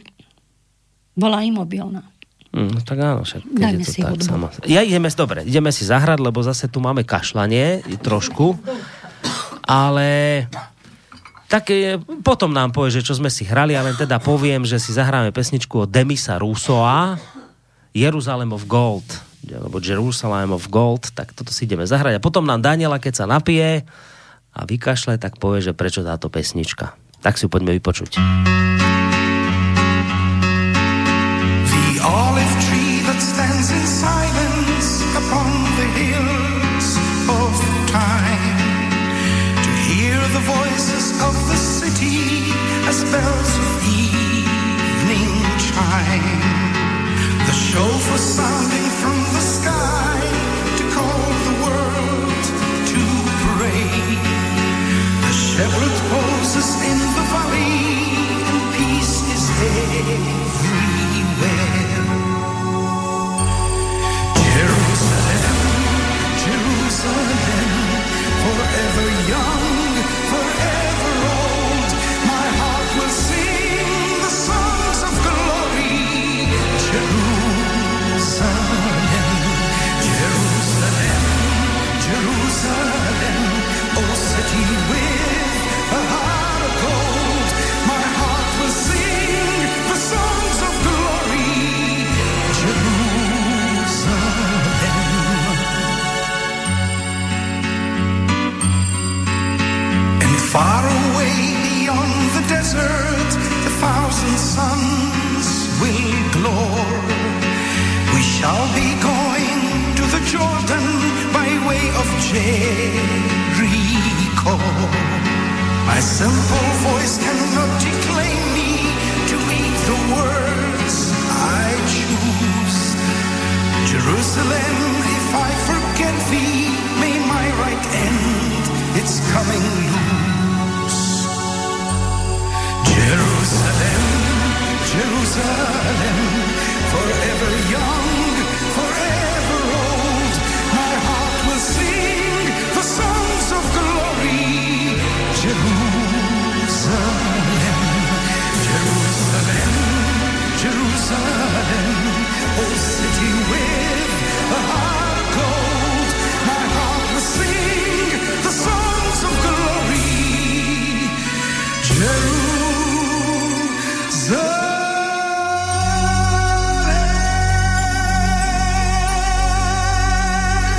S3: bola imobilná.
S2: Mm, no tak áno, však Dajme si tak sama. Ja ideme, dobre, ideme si zahrať, lebo zase tu máme kašlanie, trošku. Ale tak potom nám povie, že čo sme si hrali, ale teda poviem, že si zahráme pesničku od Demisa Rousseau Jerusalem of Gold alebo Jerusalem of Gold, tak toto si ideme zahrať. A potom nám Daniela, keď sa napije a vykašle, tak povie, že prečo táto pesnička. Vypočuť. olive tree that stands in silence upon the hills of time. To hear the voices of the city as bells of evening chime. The chauffeur sounding from the sky to call the world to pray. The shepherd Jesus in the valley, and
S5: peace is everywhere. Jerusalem, Jerusalem, forever young. desert, a thousand suns will glow. We shall be going to the Jordan by way of Jericho. My simple voice cannot declaim me to meet the words I choose. Jerusalem, if I forget thee, may my right end its coming loose. Jerusalem, Jerusalem, forever young, forever old, my heart will sing the songs of glory. Jerusalem, Jerusalem, Jerusalem, oh city with a heart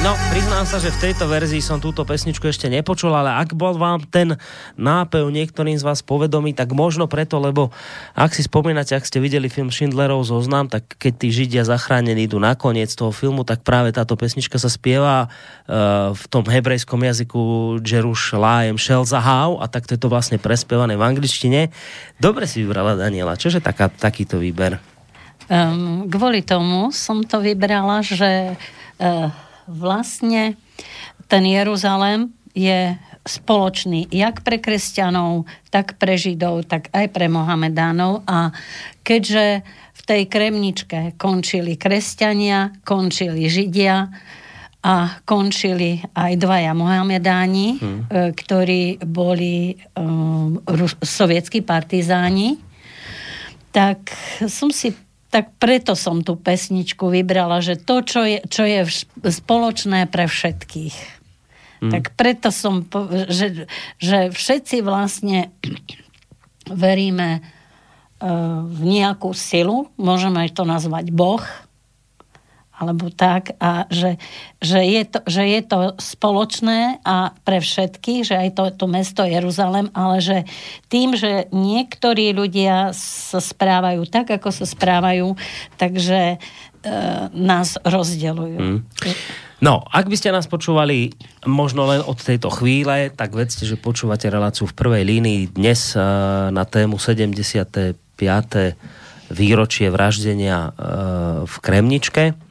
S2: No, priznám sa, že v tejto verzii som túto pesničku ešte nepočul, ale ak bol vám ten nápev niektorým z vás povedomý, tak možno preto, lebo ak si spomínate, ak ste videli film Schindlerov zoznam, tak keď tí Židia zachránení idú na koniec toho filmu, tak práve táto pesnička sa spieva uh, v tom hebrejskom jazyku Jerusalem Shel Zahav a takto je to vlastne prespievané v angličtine. Dobre si vybrala Daniela, čože taká, takýto výber?
S3: Um, kvôli tomu som to vybrala, že uh, vlastne ten Jeruzalém je spoločný jak pre kresťanov, tak pre Židov, tak aj pre Mohamedánov a keďže v tej kremničke končili kresťania, končili Židia a končili aj dvaja Mohamedáni, hmm. ktorí boli um, sovietskí partizáni, tak som si tak preto som tú pesničku vybrala, že to, čo je, čo je spoločné pre všetkých. Mm. Tak preto som, že, že všetci vlastne (clears throat) veríme uh, v nejakú silu, môžeme to nazvať Boh, alebo tak, a že, že, je to, že je to spoločné a pre všetkých, že aj to, to mesto Jeruzalem, ale že tým, že niektorí ľudia sa správajú tak, ako sa správajú, takže e, nás rozdeľujú. Mm.
S2: No, ak by ste nás počúvali možno len od tejto chvíle, tak vedzte, že počúvate reláciu v prvej línii dnes e, na tému 75. výročie vraždenia e, v Kremničke.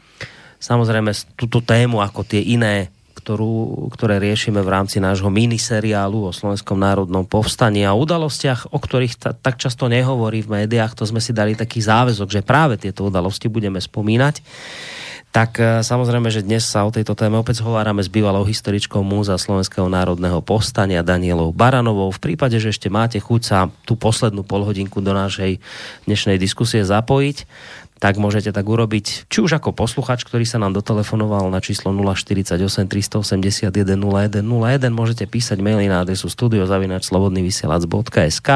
S2: Samozrejme, túto tému, ako tie iné, ktorú, ktoré riešime v rámci nášho miniseriálu o Slovenskom národnom povstaní a udalostiach, o ktorých ta, tak často nehovorí v médiách, to sme si dali taký záväzok, že práve tieto udalosti budeme spomínať. Tak e, samozrejme, že dnes sa o tejto téme opäť hovárame s bývalou historičkou Múza Slovenského národného povstania Danielou Baranovou. V prípade, že ešte máte chuť sa tú poslednú polhodinku do našej dnešnej diskusie zapojiť, tak môžete tak urobiť, či už ako posluchač, ktorý sa nám dotelefonoval na číslo 048 381 0101, môžete písať maily na adresu studiozavinačslobodnyvysielac.sk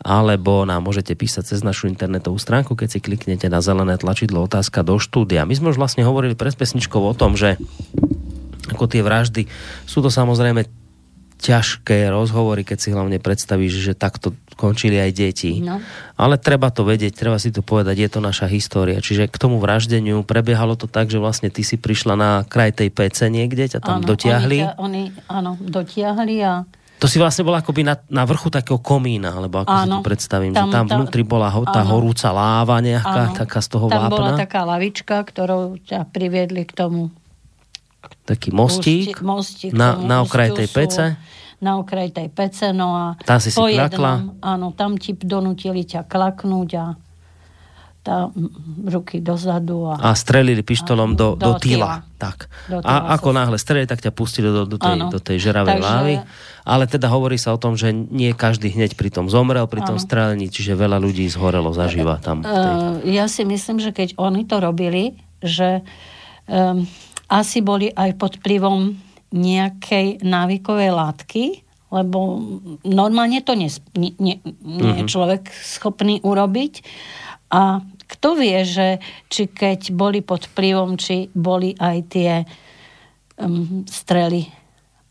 S2: alebo nám môžete písať cez našu internetovú stránku, keď si kliknete na zelené tlačidlo otázka do štúdia. My sme už vlastne hovorili pred pesničkou o tom, že ako tie vraždy sú to samozrejme ťažké rozhovory, keď si hlavne predstavíš, že takto končili aj deti. No. Ale treba to vedieť, treba si to povedať, je to naša história. Čiže k tomu vraždeniu prebiehalo to tak, že vlastne ty si prišla na kraj tej PC niekde, ťa tam ano, dotiahli.
S3: Oni, oni, áno, dotiahli a
S2: to si vlastne bola akoby na, na vrchu takého komína, alebo ako áno, si to predstavím, tam, že tam vnútri bola ho, tá áno, horúca láva nejaká, áno, taká z toho
S3: tam
S2: vápna.
S3: Tam bola taká lavička, ktorou ťa priviedli k tomu
S2: taký mostík, mostík na, na okraji tej pece.
S3: Na okraji tej pece, no a
S2: tam si si jednom,
S3: áno, tam ti donútili ťa klaknúť a tá, ruky dozadu. A,
S2: a strelili pištolom do, do, do týla. Tak. Do týla a ako náhle strelili, tak ťa pustili do, do, tej, do tej žeravej Takže... lávy. Ale teda hovorí sa o tom, že nie každý hneď pri tom zomrel, pri tom strelení, čiže veľa ľudí zhorelo zaživa tam.
S3: Uh, ja si myslím, že keď oni to robili, že um, asi boli aj pod vplyvom nejakej návykovej látky, lebo normálne to nie, nie, nie uh-huh. je mhm. človek schopný urobiť. A kto vie, že či keď boli pod vplyvom, či boli aj tie um, strely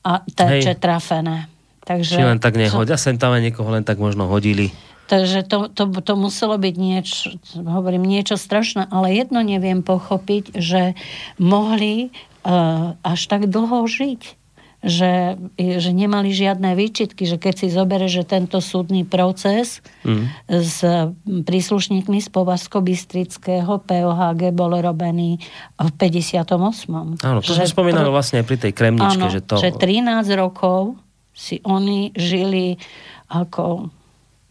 S3: a terče trafené.
S2: Takže, či len tak nehodia, sem tam aj niekoho len tak možno hodili
S3: Takže to, to, to muselo byť niečo, hovorím, niečo strašné, ale jedno neviem pochopiť, že mohli uh, až tak dlho žiť že, že nemali žiadne výčitky, že keď si zobere, že tento súdny proces mm. s príslušníkmi z Povazko-Bystrického POHG bol robený v 58.
S2: Áno, to sme spomínali pr- vlastne pri tej kremničke.
S3: Áno,
S2: že, to...
S3: že 13 rokov si oni žili ako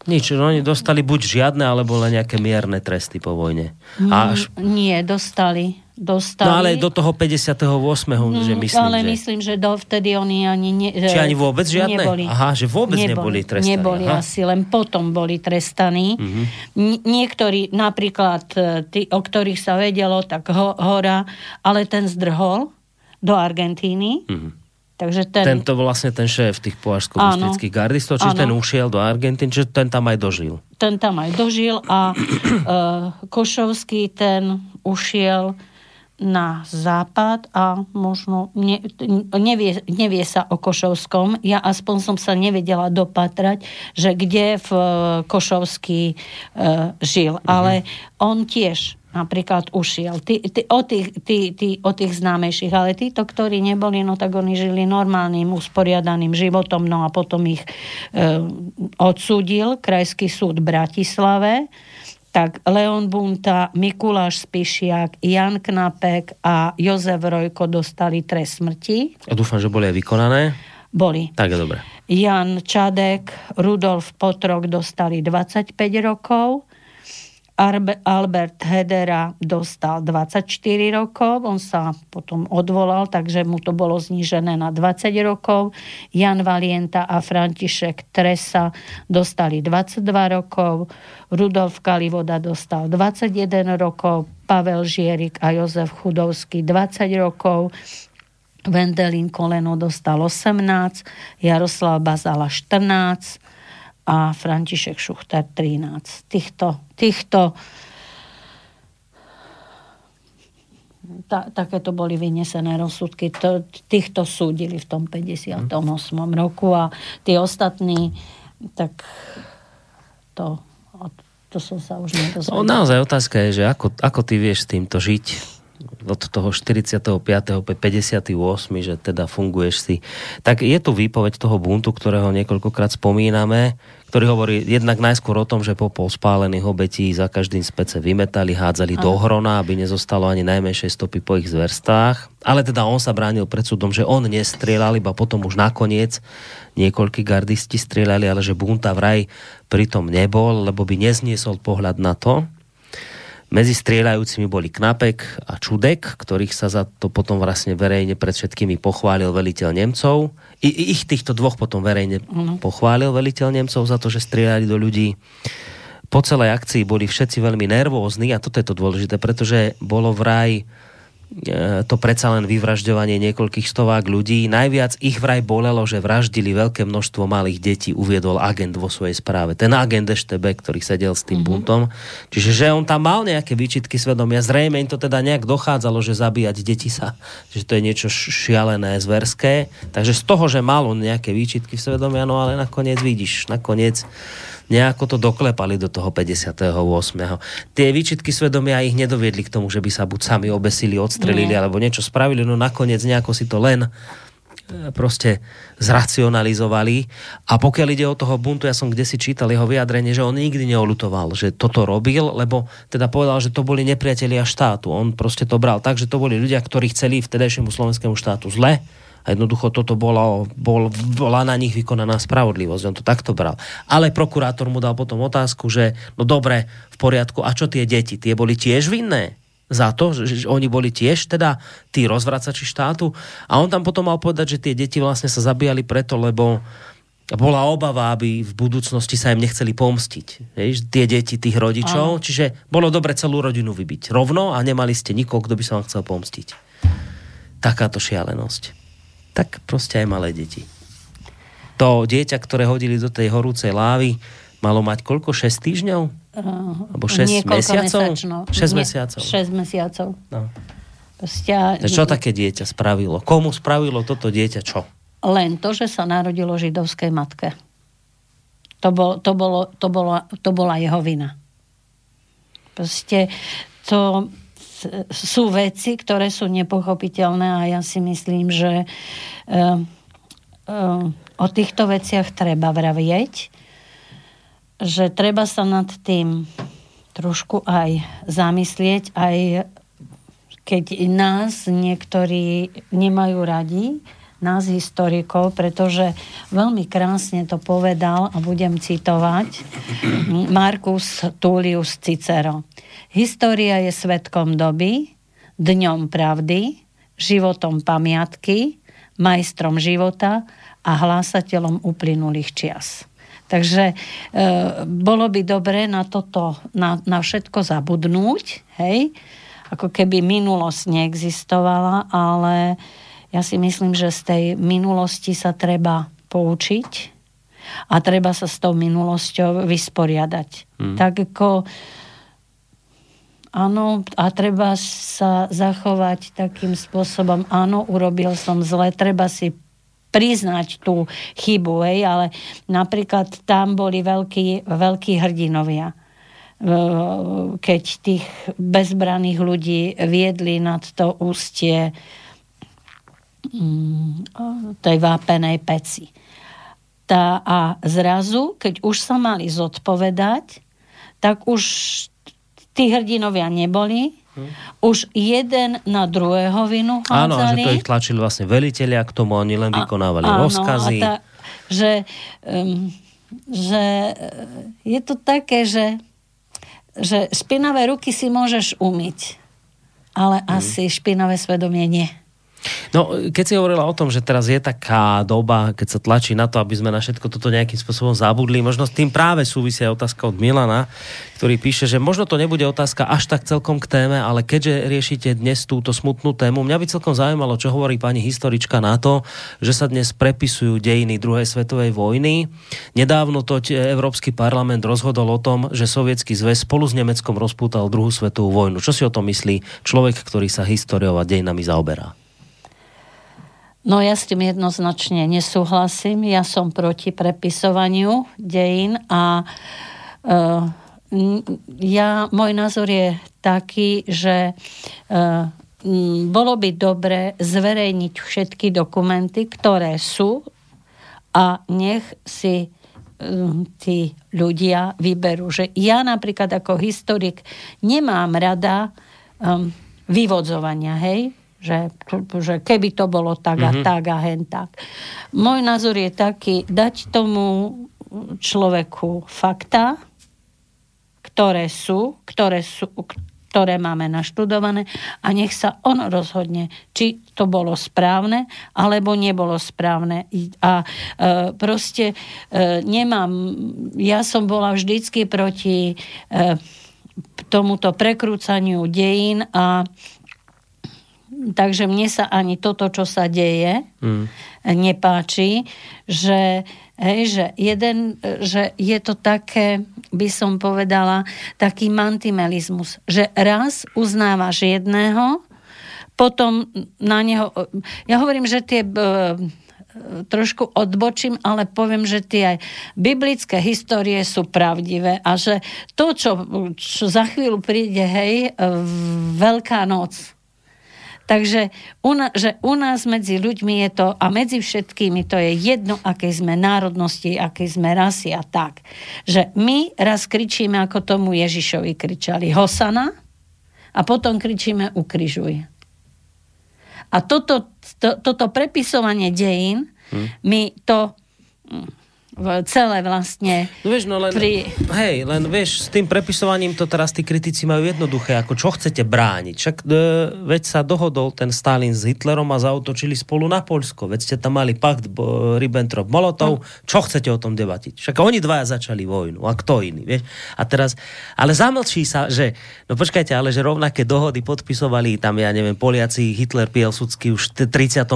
S2: nič, no oni dostali buď žiadne, alebo len nejaké mierne tresty po vojne.
S3: A až... Nie, dostali dostali.
S2: No ale do toho 58. Mm, že myslím,
S3: Ale
S2: že...
S3: myslím, že dovtedy oni ani... Ne,
S2: Či ani vôbec žiadne?
S3: Neboli.
S2: Aha, že vôbec neboli, neboli trestaní.
S3: Neboli
S2: Aha.
S3: asi, len potom boli trestaní. Mm-hmm. Niektorí, napríklad e, tí, o ktorých sa vedelo, tak ho, Hora, ale ten zdrhol do Argentíny. Mm-hmm. Takže ten...
S2: Tento vlastne ten šéf tých považsko-bystrických gardistov, čiže ten ušiel do Argentíny, čiže ten tam aj dožil.
S3: Ten tam aj dožil a uh, (clears throat) Košovský ten ušiel na západ a možno ne, nevie, nevie sa o Košovskom. Ja aspoň som sa nevedela dopatrať, že kde v Košovský e, žil. Mm-hmm. Ale on tiež napríklad ušiel. Tí, tí, o, tých, tí, tí, o tých známejších. Ale títo, ktorí neboli, no tak oni žili normálnym, usporiadaným životom, no a potom ich e, odsúdil Krajský súd v Bratislave tak Leon Bunta, Mikuláš Spišiak, Jan Knapek a Jozef Rojko dostali trest smrti.
S2: A dúfam, že boli aj vykonané.
S3: Boli.
S2: Tak je dobre.
S3: Jan Čadek, Rudolf Potrok dostali 25 rokov. Albert Hedera dostal 24 rokov, on sa potom odvolal, takže mu to bolo znížené na 20 rokov. Jan Valienta a František Tresa dostali 22 rokov, Rudolf Kalivoda dostal 21 rokov, Pavel Žierik a Jozef Chudovský 20 rokov, Vendelín Koleno dostal 18, Jaroslav Bazala 14, a František Šuchter 13. Týchto, týchto ta, takéto boli vynesené rozsudky. To, týchto súdili v tom 58. roku a tí ostatní, tak to, to som sa už nedozvedel.
S2: No, naozaj otázka je, že ako, ako ty vieš s týmto žiť? Od toho 45. po 58. že teda funguješ si. Tak je tu výpoveď toho buntu, ktorého niekoľkokrát spomíname, ktorý hovorí jednak najskôr o tom, že popol spálených obetí za každým spece vymetali, hádzali Aha. do hrona, aby nezostalo ani najmenšej stopy po ich zverstách. Ale teda on sa bránil pred súdom, že on nestrieľal, iba potom už nakoniec niekoľkí gardisti strieľali, ale že bunta vraj pritom nebol, lebo by nezniesol pohľad na to. Medzi strieľajúcimi boli Knapek a Čudek, ktorých sa za to potom vlastne verejne pred všetkými pochválil veliteľ Nemcov. I, ich týchto dvoch potom verejne uh-huh. pochválil veliteľ Nemcov za to, že strieľali do ľudí. Po celej akcii boli všetci veľmi nervózni a toto je to dôležité, pretože bolo vraj to predsa len vyvražďovanie niekoľkých stovák ľudí. Najviac ich vraj bolelo, že vraždili veľké množstvo malých detí, uviedol agent vo svojej správe. Ten agent Eštebe, ktorý sedel s tým mm-hmm. buntom. Čiže, že on tam mal nejaké výčitky svedomia. Zrejme im to teda nejak dochádzalo, že zabíjať deti sa, (laughs) že to je niečo šialené, zverské. Takže z toho, že mal on nejaké výčitky svedomia, no ale nakoniec vidíš, nakoniec nejako to doklepali do toho 58. Tie výčitky svedomia ich nedoviedli k tomu, že by sa buď sami obesili, odstrelili, Nie. alebo niečo spravili, no nakoniec nejako si to len proste zracionalizovali. A pokiaľ ide o toho buntu, ja som kde si čítal jeho vyjadrenie, že on nikdy neolutoval, že toto robil, lebo teda povedal, že to boli nepriatelia štátu. On proste to bral tak, že to boli ľudia, ktorí chceli vtedajšiemu slovenskému štátu zle, a jednoducho toto bolo, bol, bola na nich vykonaná spravodlivosť. On to takto bral. Ale prokurátor mu dal potom otázku, že no dobre, v poriadku, a čo tie deti? Tie boli tiež vinné? Za to, že oni boli tiež teda tí rozvracači štátu. A on tam potom mal povedať, že tie deti vlastne sa zabíjali preto, lebo bola obava, aby v budúcnosti sa im nechceli pomstiť. Vieš, tie deti tých rodičov. Áno. Čiže bolo dobre celú rodinu vybiť rovno a nemali ste nikoho, kto by sa vám chcel pomstiť. Takáto šialenosť tak proste aj malé deti. To dieťa, ktoré hodili do tej horúcej lávy, malo mať koľko? 6 týždňov? Uh, Alebo 6 mesiacov? Mesačno. 6 mesiacov.
S3: 6 mesiacov. No.
S2: Proste, čo také dieťa spravilo? Komu spravilo toto dieťa čo?
S3: Len to, že sa narodilo židovskej matke. To, bol, to, bolo, to, bolo, to bola jeho vina. Proste to sú veci, ktoré sú nepochopiteľné a ja si myslím, že uh, uh, o týchto veciach treba vravieť, že treba sa nad tým trošku aj zamyslieť, aj keď nás niektorí nemajú radi, nás historikov, pretože veľmi krásne to povedal a budem citovať (clears throat) Marcus Tullius Cicero. História je svetkom doby, dňom pravdy, životom pamiatky, majstrom života a hlásateľom uplynulých čias. Takže e, bolo by dobré na toto, na, na všetko zabudnúť, hej, ako keby minulosť neexistovala, ale ja si myslím, že z tej minulosti sa treba poučiť a treba sa s tou minulosťou vysporiadať. Hmm. Tak ako Áno, a treba sa zachovať takým spôsobom, áno, urobil som zle, treba si priznať tú chybu, hej, ale napríklad tam boli veľkí, veľkí hrdinovia keď tých bezbraných ľudí viedli nad to ústie Mm, tej vápenej peci. Tá, a zrazu, keď už sa mali zodpovedať, tak už tí hrdinovia neboli, hm. už jeden na druhého vinu hádzali.
S2: Áno, že to ich tlačili vlastne veliteľia k tomu, oni len vykonávali a, rozkazy.
S3: Áno, tá, že, um, že je to také, že, že špinavé ruky si môžeš umyť, ale hmm. asi špinavé svedomie nie.
S2: No, keď si hovorila o tom, že teraz je taká doba, keď sa tlačí na to, aby sme na všetko toto nejakým spôsobom zabudli, možno s tým práve súvisia otázka od Milana, ktorý píše, že možno to nebude otázka až tak celkom k téme, ale keďže riešite dnes túto smutnú tému, mňa by celkom zaujímalo, čo hovorí pani historička na to, že sa dnes prepisujú dejiny druhej svetovej vojny. Nedávno to Európsky parlament rozhodol o tom, že Sovietský zväz spolu s Nemeckom rozpútal druhú svetovú vojnu. Čo si o tom myslí človek, ktorý sa historiou a dejinami zaoberá?
S3: No ja s tým jednoznačne nesúhlasím. Ja som proti prepisovaniu dejín a uh, ja, môj názor je taký, že uh, bolo by dobre zverejniť všetky dokumenty, ktoré sú a nech si um, tí ľudia vyberú. Že ja napríklad ako historik nemám rada um, vyvodzovania, hej? Že, že keby to bolo tak mm-hmm. a mhm. tak a hen tak. Môj názor je taký, dať tomu človeku fakta, ktoré sú, ktoré sú, ktoré máme naštudované a nech sa on rozhodne, či to bolo správne, alebo nebolo správne. A e, proste e, nemám, ja som bola vždycky proti e, tomuto prekrúcaniu dejín a takže mne sa ani toto, čo sa deje, mm. nepáči, že, hej, že, jeden, že je to také, by som povedala, taký mantimelizmus, že raz uznávaš jedného, potom na neho... Ja hovorím, že tie trošku odbočím, ale poviem, že tie biblické histórie sú pravdivé a že to, čo, čo za chvíľu príde, hej, Veľká noc, Takže u, na, že u nás medzi ľuďmi je to, a medzi všetkými to je jedno, aké sme národnosti, aké sme rasy a tak. Že my raz kričíme, ako tomu Ježišovi kričali, Hosana, a potom kričíme ukrižuj. A toto, to, toto prepisovanie dejín, hm. my to celé vlastne.
S2: No vieš, no len, pri... hej, len vieš, s tým prepisovaním to teraz tí kritici majú jednoduché, ako čo chcete brániť. Však e, veď sa dohodol ten Stalin s Hitlerom a zautočili spolu na Polsko. Veď ste tam mali pakt Ribbentrop-Molotov. No. Čo chcete o tom debatiť? Však oni dvaja začali vojnu. A kto iný, vieš? A teraz, ale zamlčí sa, že, no počkajte, ale že rovnaké dohody podpisovali tam, ja neviem, Poliaci, Hitler, Pielsudsky už v 38.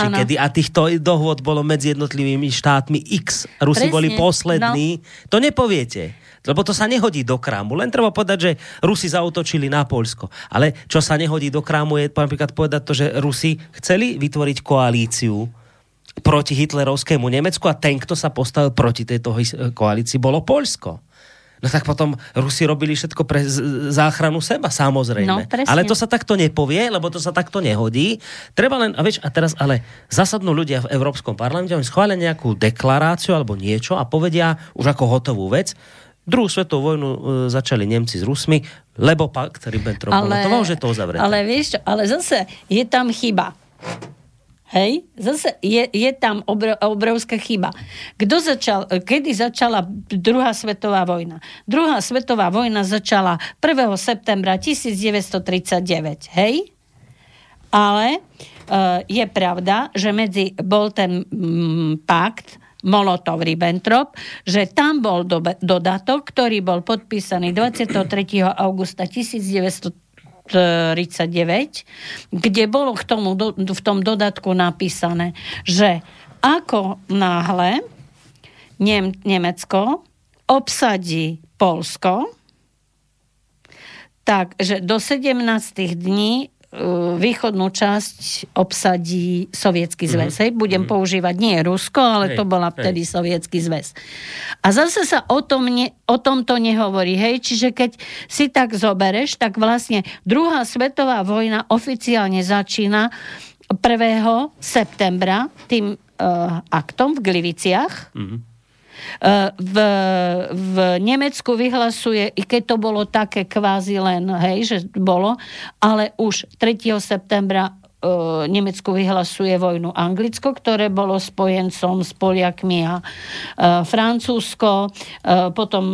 S2: či ano. kedy a týchto dohod bolo medzi jednotlivými štátmi x Rusi Presne. boli poslední. No. To nepoviete. Lebo to sa nehodí do krámu. Len treba povedať, že Rusi zautočili na Polsko. Ale čo sa nehodí do krámu je napríklad povedať to, že Rusi chceli vytvoriť koalíciu proti hitlerovskému Nemecku a ten, kto sa postavil proti tejto koalícii, bolo Poľsko. No tak potom Rusi robili všetko pre záchranu seba, samozrejme.
S3: No, presne.
S2: ale to sa takto nepovie, lebo to sa takto nehodí. Treba len, a vieš, a teraz ale zasadnú ľudia v Európskom parlamente, oni schvália nejakú deklaráciu alebo niečo a povedia už ako hotovú vec, Druhú svetovú vojnu e, začali Nemci s Rusmi, lebo pakt Ribbentrop-Molotov, že to uzavreté.
S3: ale vieš ale zase je tam chyba. Hej, zase je, je tam obro, obrovská chyba. Kto začal, kedy začala druhá svetová vojna? Druhá svetová vojna začala 1. septembra 1939, hej? Ale uh, je pravda, že medzi bol ten mm, pakt Molotov-Ribbentrop, že tam bol do, dodatok, ktorý bol podpísaný 23. augusta 1939, kde bolo k tomu do, v tom dodatku napísané, že ako náhle Nem, Nemecko obsadí Polsko, takže do 17 dní východnú časť obsadí Sovietský zväz. Mm-hmm. Hej, budem mm-hmm. používať nie Rusko, ale
S2: Hej,
S3: to bola
S2: hej.
S3: vtedy Sovietský zväz. A zase sa o, tom ne, o tomto nehovorí. Hej, čiže keď si tak zobereš, tak vlastne druhá svetová vojna oficiálne začína 1. septembra tým uh, aktom v Gliviciach.
S2: Mhm.
S3: Uh, v, v Nemecku vyhlasuje, i keď to bolo také kvázi len, hej, že bolo, ale už 3. septembra uh, Nemecku vyhlasuje vojnu Anglicko, ktoré bolo spojencom s Poliakmi a uh, Francúzsko, uh, potom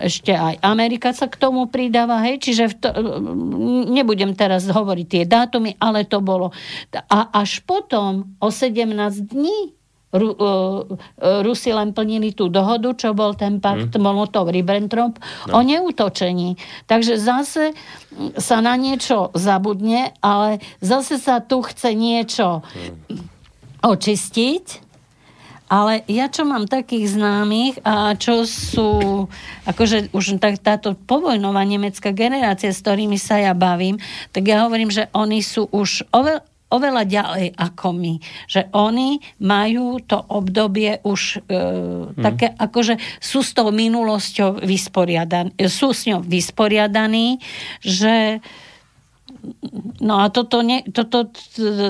S3: ešte aj Amerika sa k tomu pridáva, hej, čiže v to, nebudem teraz hovoriť tie dátumy, ale to bolo. A až potom o 17 dní Ru, uh, Rusi len plnili tú dohodu, čo bol ten pakt mm. Molotov-Ribbentrop no. o neútočení. Takže zase sa na niečo zabudne, ale zase sa tu chce niečo mm. očistiť. Ale ja, čo mám takých známych a čo sú, akože už tak, táto povojnová nemecká generácia, s ktorými sa ja bavím, tak ja hovorím, že oni sú už oveľ, oveľa ďalej ako my. Že oni majú to obdobie už e, hmm. také, akože sú s tou minulosťou vysporiadaní, sú s ňou vysporiadaní, že No a toto, ne, toto,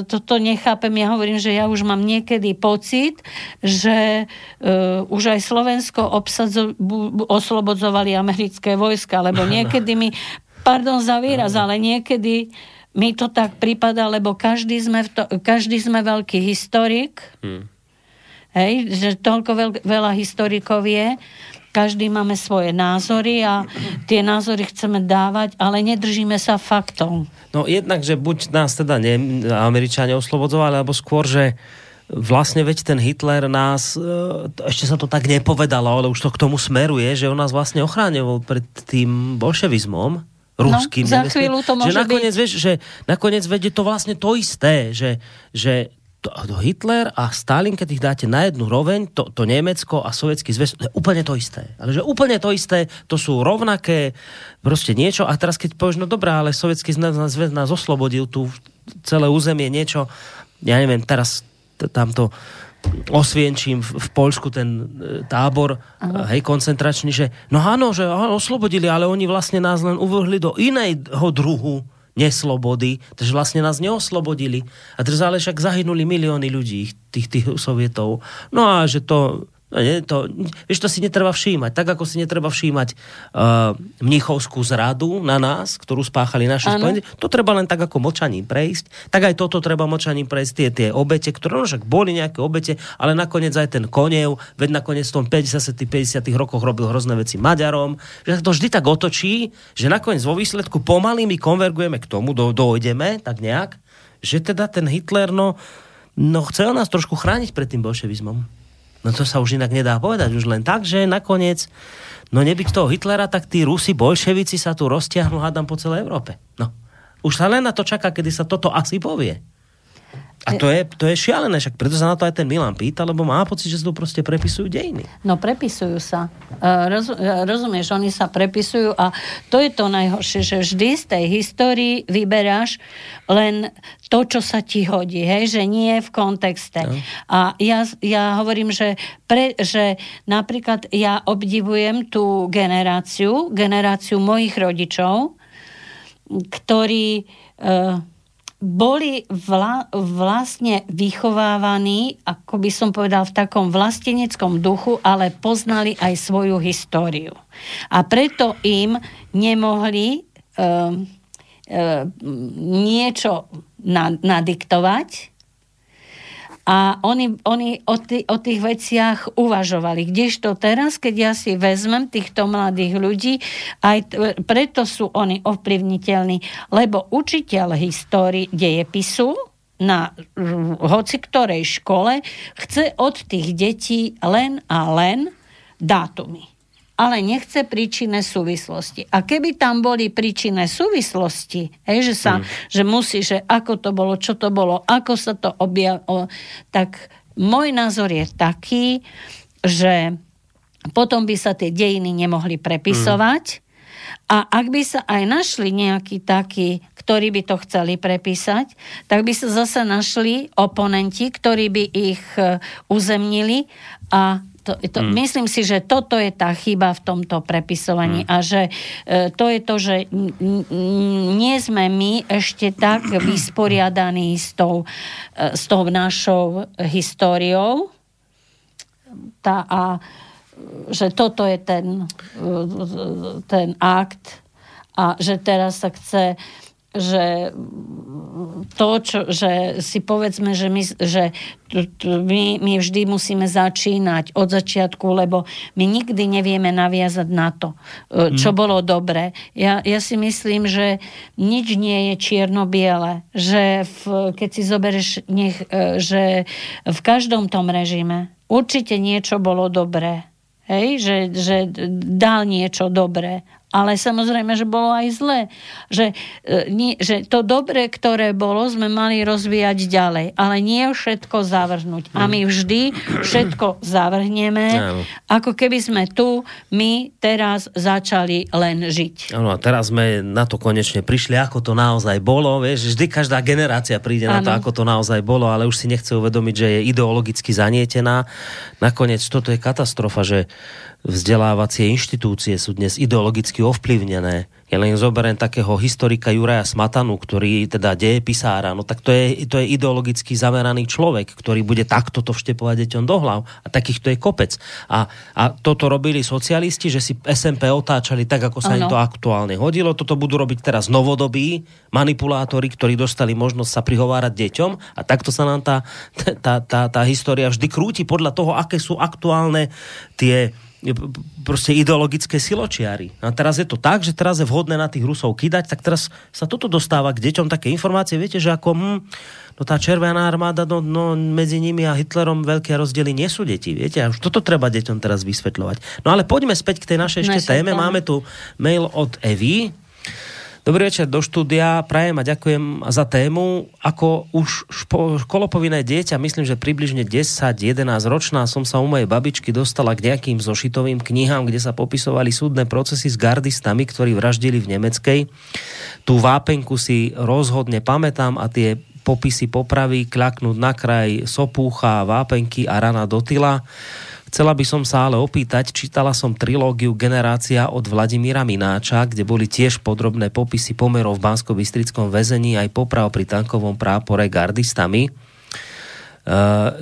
S3: toto nechápem. Ja hovorím, že ja už mám niekedy pocit, že uh, už aj Slovensko obsadzo, oslobodzovali americké vojska, lebo (laughs) niekedy mi, pardon za výraz, ale niekedy mi to tak prípada, lebo každý sme, v to, každý sme veľký historik. Hmm. Hej, že toľko veľ, veľa historikov je. Každý máme svoje názory a tie názory chceme dávať, ale nedržíme sa faktov.
S2: No jednak, že buď nás teda ne, Američania oslobodzovali, alebo skôr, že vlastne veď ten Hitler nás, e, ešte sa to tak nepovedalo, ale už to k tomu smeruje, že on nás vlastne ochráňoval pred tým bolševizmom ruským.
S3: No, za chvíľu to môže
S2: že nakoniec,
S3: byť.
S2: Vieš, že nakoniec veď je to vlastne to isté, že, že Hitler a Stalin, keď ich dáte na jednu roveň, to, to Nemecko a Sovietský zväz, to je úplne to isté. Ale že úplne to isté, to sú rovnaké proste niečo. A teraz keď povieš, no dobrá, ale Sovietský zväz nás oslobodil tu celé územie niečo, ja neviem, teraz tamto osvienčím v, v Polsku ten e, tábor, Aha. hej, koncentračný, že no áno, že áno, oslobodili, ale oni vlastne nás len uvrhli do iného druhu neslobody, takže vlastne nás neoslobodili. A teraz ale však zahynuli milióny ľudí, tých, tých sovietov. No a že to, nie, to, vieš, to si netreba všímať. Tak ako si netreba všímať uh, mnichovskú zradu na nás, ktorú spáchali naši spojenci, to treba len tak ako močaním prejsť. Tak aj toto treba močaním prejsť, tie, tie obete, ktoré no, však boli nejaké obete, ale nakoniec aj ten koniev, veď nakoniec v tom 50. 50. rokoch robil hrozné veci Maďarom, že to vždy tak otočí, že nakoniec vo výsledku pomaly my konvergujeme k tomu, do, dojdeme, tak nejak, že teda ten Hitler, no, no chcel nás trošku chrániť pred tým bolševizmom. No to sa už inak nedá povedať. Už len tak, že nakoniec, no nebyť toho Hitlera, tak tí Rusi, bolševici sa tu roztiahnu, hádam, po celej Európe. No. Už sa len na to čaká, kedy sa toto asi povie. A to je, to je šialené, však preto sa na to aj ten Milan pýta, lebo má pocit, že sa tu proste prepisujú dejiny.
S3: No prepisujú sa. E, Roz, e, rozumieš, oni sa prepisujú a to je to najhoršie, že vždy z tej histórii vyberáš len to, čo sa ti hodí, hej, že nie v kontexte.
S2: No.
S3: A ja, ja hovorím, že, pre, že napríklad ja obdivujem tú generáciu, generáciu mojich rodičov, ktorí e, boli vla, vlastne vychovávaní, ako by som povedal, v takom vlasteneckom duchu, ale poznali aj svoju históriu. A preto im nemohli uh, uh, niečo na, nadiktovať, a oni, oni o, tý, o tých veciach uvažovali. Kdežto teraz, keď ja si vezmem týchto mladých ľudí, aj t- preto sú oni ovplyvniteľní, lebo učiteľ histórie dejepisu na hoci ktorej škole chce od tých detí len a len dátumy ale nechce príčinné súvislosti. A keby tam boli príčinné súvislosti, hej, že, sa, mm. že musí, že ako to bolo, čo to bolo, ako sa to objavilo, tak môj názor je taký, že potom by sa tie dejiny nemohli prepisovať mm. a ak by sa aj našli nejakí takí, ktorí by to chceli prepísať, tak by sa zase našli oponenti, ktorí by ich e, uzemnili a to, to, mm. Myslím si, že toto je tá chyba v tomto prepisovaní mm. a že e, to je to, že n, n, nie sme my ešte tak (clears throat) vysporiadaní s tou, e, s tou našou históriou tá, a že toto je ten, e, ten akt a že teraz sa chce že to, čo, že si povedzme, že my, že my, my vždy musíme začínať od začiatku, lebo my nikdy nevieme naviazať na to, e, čo mm. bolo dobré. Ja, ja si myslím, že nič nie je čierno-biele, že v, keď si zoberieš, nech, e, že v každom tom režime určite niečo bolo dobré. Hej, že, že dal niečo dobré ale samozrejme, že bolo aj zlé. Že, e, nie, že to dobre, ktoré bolo, sme mali rozvíjať ďalej. Ale nie všetko zavrhnúť. A my vždy všetko zavrhneme, ako keby sme tu, my teraz začali len žiť.
S2: Áno, a teraz sme na to konečne prišli, ako to naozaj bolo. Vieš, vždy každá generácia príde ano. na to, ako to naozaj bolo, ale už si nechce uvedomiť, že je ideologicky zanietená. Nakoniec toto je katastrofa, že vzdelávacie inštitúcie sú dnes ideologicky ovplyvnené. Ja len zoberiem takého historika Juraja Smatanu, ktorý teda deje pisára, no tak to je, to je ideologicky zameraný človek, ktorý bude takto to vštepovať deťom do hlav. A takýchto je kopec. A, a toto robili socialisti, že si SMP otáčali tak, ako sa ano. im to aktuálne hodilo. Toto budú robiť teraz novodobí manipulátori, ktorí dostali možnosť sa prihovárať deťom a takto sa nám tá, tá, tá, tá história vždy krúti podľa toho, aké sú aktuálne tie proste ideologické siločiary. A teraz je to tak, že teraz je vhodné na tých Rusov kydať, tak teraz sa toto dostáva k deťom také informácie, viete, že ako hm, no tá červená armáda, no, no medzi nimi a Hitlerom veľké rozdiely nie sú deti, viete, a už toto treba deťom teraz vysvetľovať. No ale poďme späť k tej našej ešte téme. Máme tu mail od Evy, Dobrý večer do štúdia, prajem a ďakujem za tému. Ako už špo, školopovinné dieťa, myslím, že približne 10-11 ročná som sa u mojej babičky dostala k nejakým zošitovým knihám, kde sa popisovali súdne procesy s gardistami, ktorí vraždili v Nemeckej. Tú vápenku si rozhodne pamätám a tie popisy popravy, kľaknúť na kraj sopúcha, vápenky a rana do tyla. Chcela by som sa ale opýtať, čítala som trilógiu Generácia od Vladimíra Mináča, kde boli tiež podrobné popisy pomerov v bansko bystrickom väzení aj poprav pri tankovom prápore gardistami. E,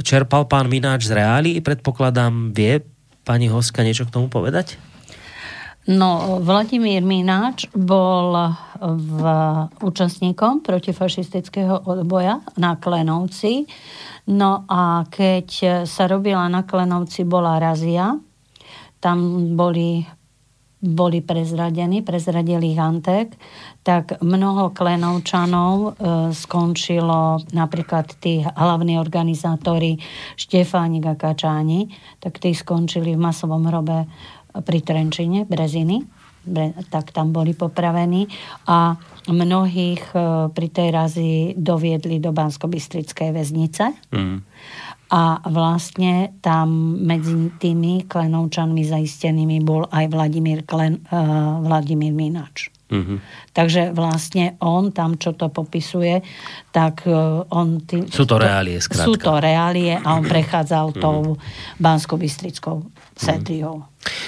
S2: čerpal pán Mináč z reály, predpokladám, vie pani Hoska niečo k tomu povedať?
S3: No, Vladimír Mináč bol v účastníkom protifašistického odboja na Klenovci No a keď sa robila na Klenovci, bola razia. Tam boli, boli prezradení, prezradili Antek, tak mnoho Klenovčanov e, skončilo, napríklad tí hlavní organizátori Štefánik a Kačáni, tak tí skončili v masovom hrobe pri Trenčine, Breziny, Bre- tak tam boli popravení a mnohých e, pri tej razi doviedli do Bansko-Bystrickej väznice.
S2: Mm.
S3: A vlastne tam medzi tými klenovčanmi zaistenými bol aj Vladimír, Klen, uh, Vladimír Mináč.
S2: Mhm.
S3: Takže vlastne on tam, čo to popisuje, tak uh, on... Tý,
S2: Sú to reálie, skrátka.
S3: Sú to reálie a on prechádzal tou Bansko-Bystrickou cedriou.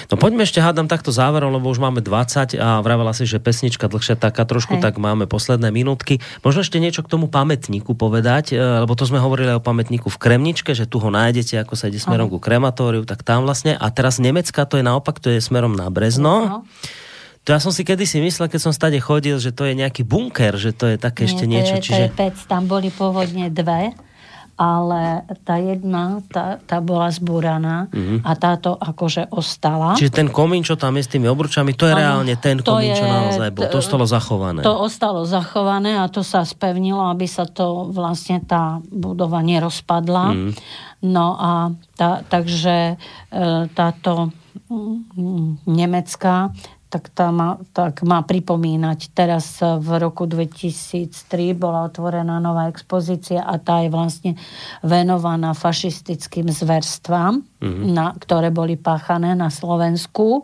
S2: No poďme ešte hádam takto záverom, lebo už máme 20 a vravela si, že pesnička dlhšia taká trošku,
S3: Hej.
S2: tak máme posledné minútky. Možno ešte niečo k tomu pamätníku povedať, e, lebo to sme hovorili o pamätníku v Kremničke, že tu ho nájdete, ako sa ide smerom ku krematóriu, tak tam vlastne. A teraz Nemecka, to je naopak, to je smerom na Brezno.
S3: No.
S2: To ja som si kedysi myslel, keď som stade chodil, že to je nejaký bunker, že to je také ešte
S3: Nie,
S2: niečo.
S3: to je,
S2: čiže...
S3: to je pec, tam boli pôvodne dve, ale tá jedna, tá, tá bola zbúraná a táto akože ostala.
S2: Čiže ten komín, čo tam je s tými obručami, to je
S3: Áno,
S2: reálne ten komín, čo
S3: je-
S2: naozaj bol. To ostalo zachované.
S3: To ostalo zachované a to sa spevnilo, aby sa to vlastne tá budova nerozpadla.
S2: Mhm.
S3: No a tá, takže e, táto mm, nemecká tak, tá má, tak má pripomínať. Teraz e, v roku 2003 bola otvorená nová expozícia a tá je vlastne venovaná fašistickým zverstvám, na, ktoré boli páchané na Slovensku.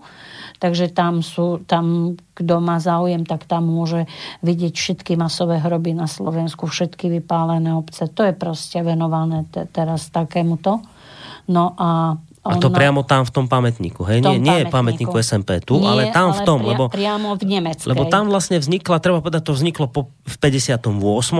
S3: Takže tam sú, tam, kto má záujem, tak tam môže vidieť všetky masové hroby na Slovensku, všetky vypálené obce. To je proste venované te, teraz takémuto. No a
S2: A to
S3: ono-
S2: priamo tam v tom pamätníku, hej?
S3: tom
S2: Nie, nie je pamätníku SMP tu,
S3: Nie,
S2: ale tam v tom,
S3: pria-
S2: lebo,
S3: priamo v Nemeckej.
S2: lebo tam vlastne vznikla, treba povedať, to vzniklo po, v 58.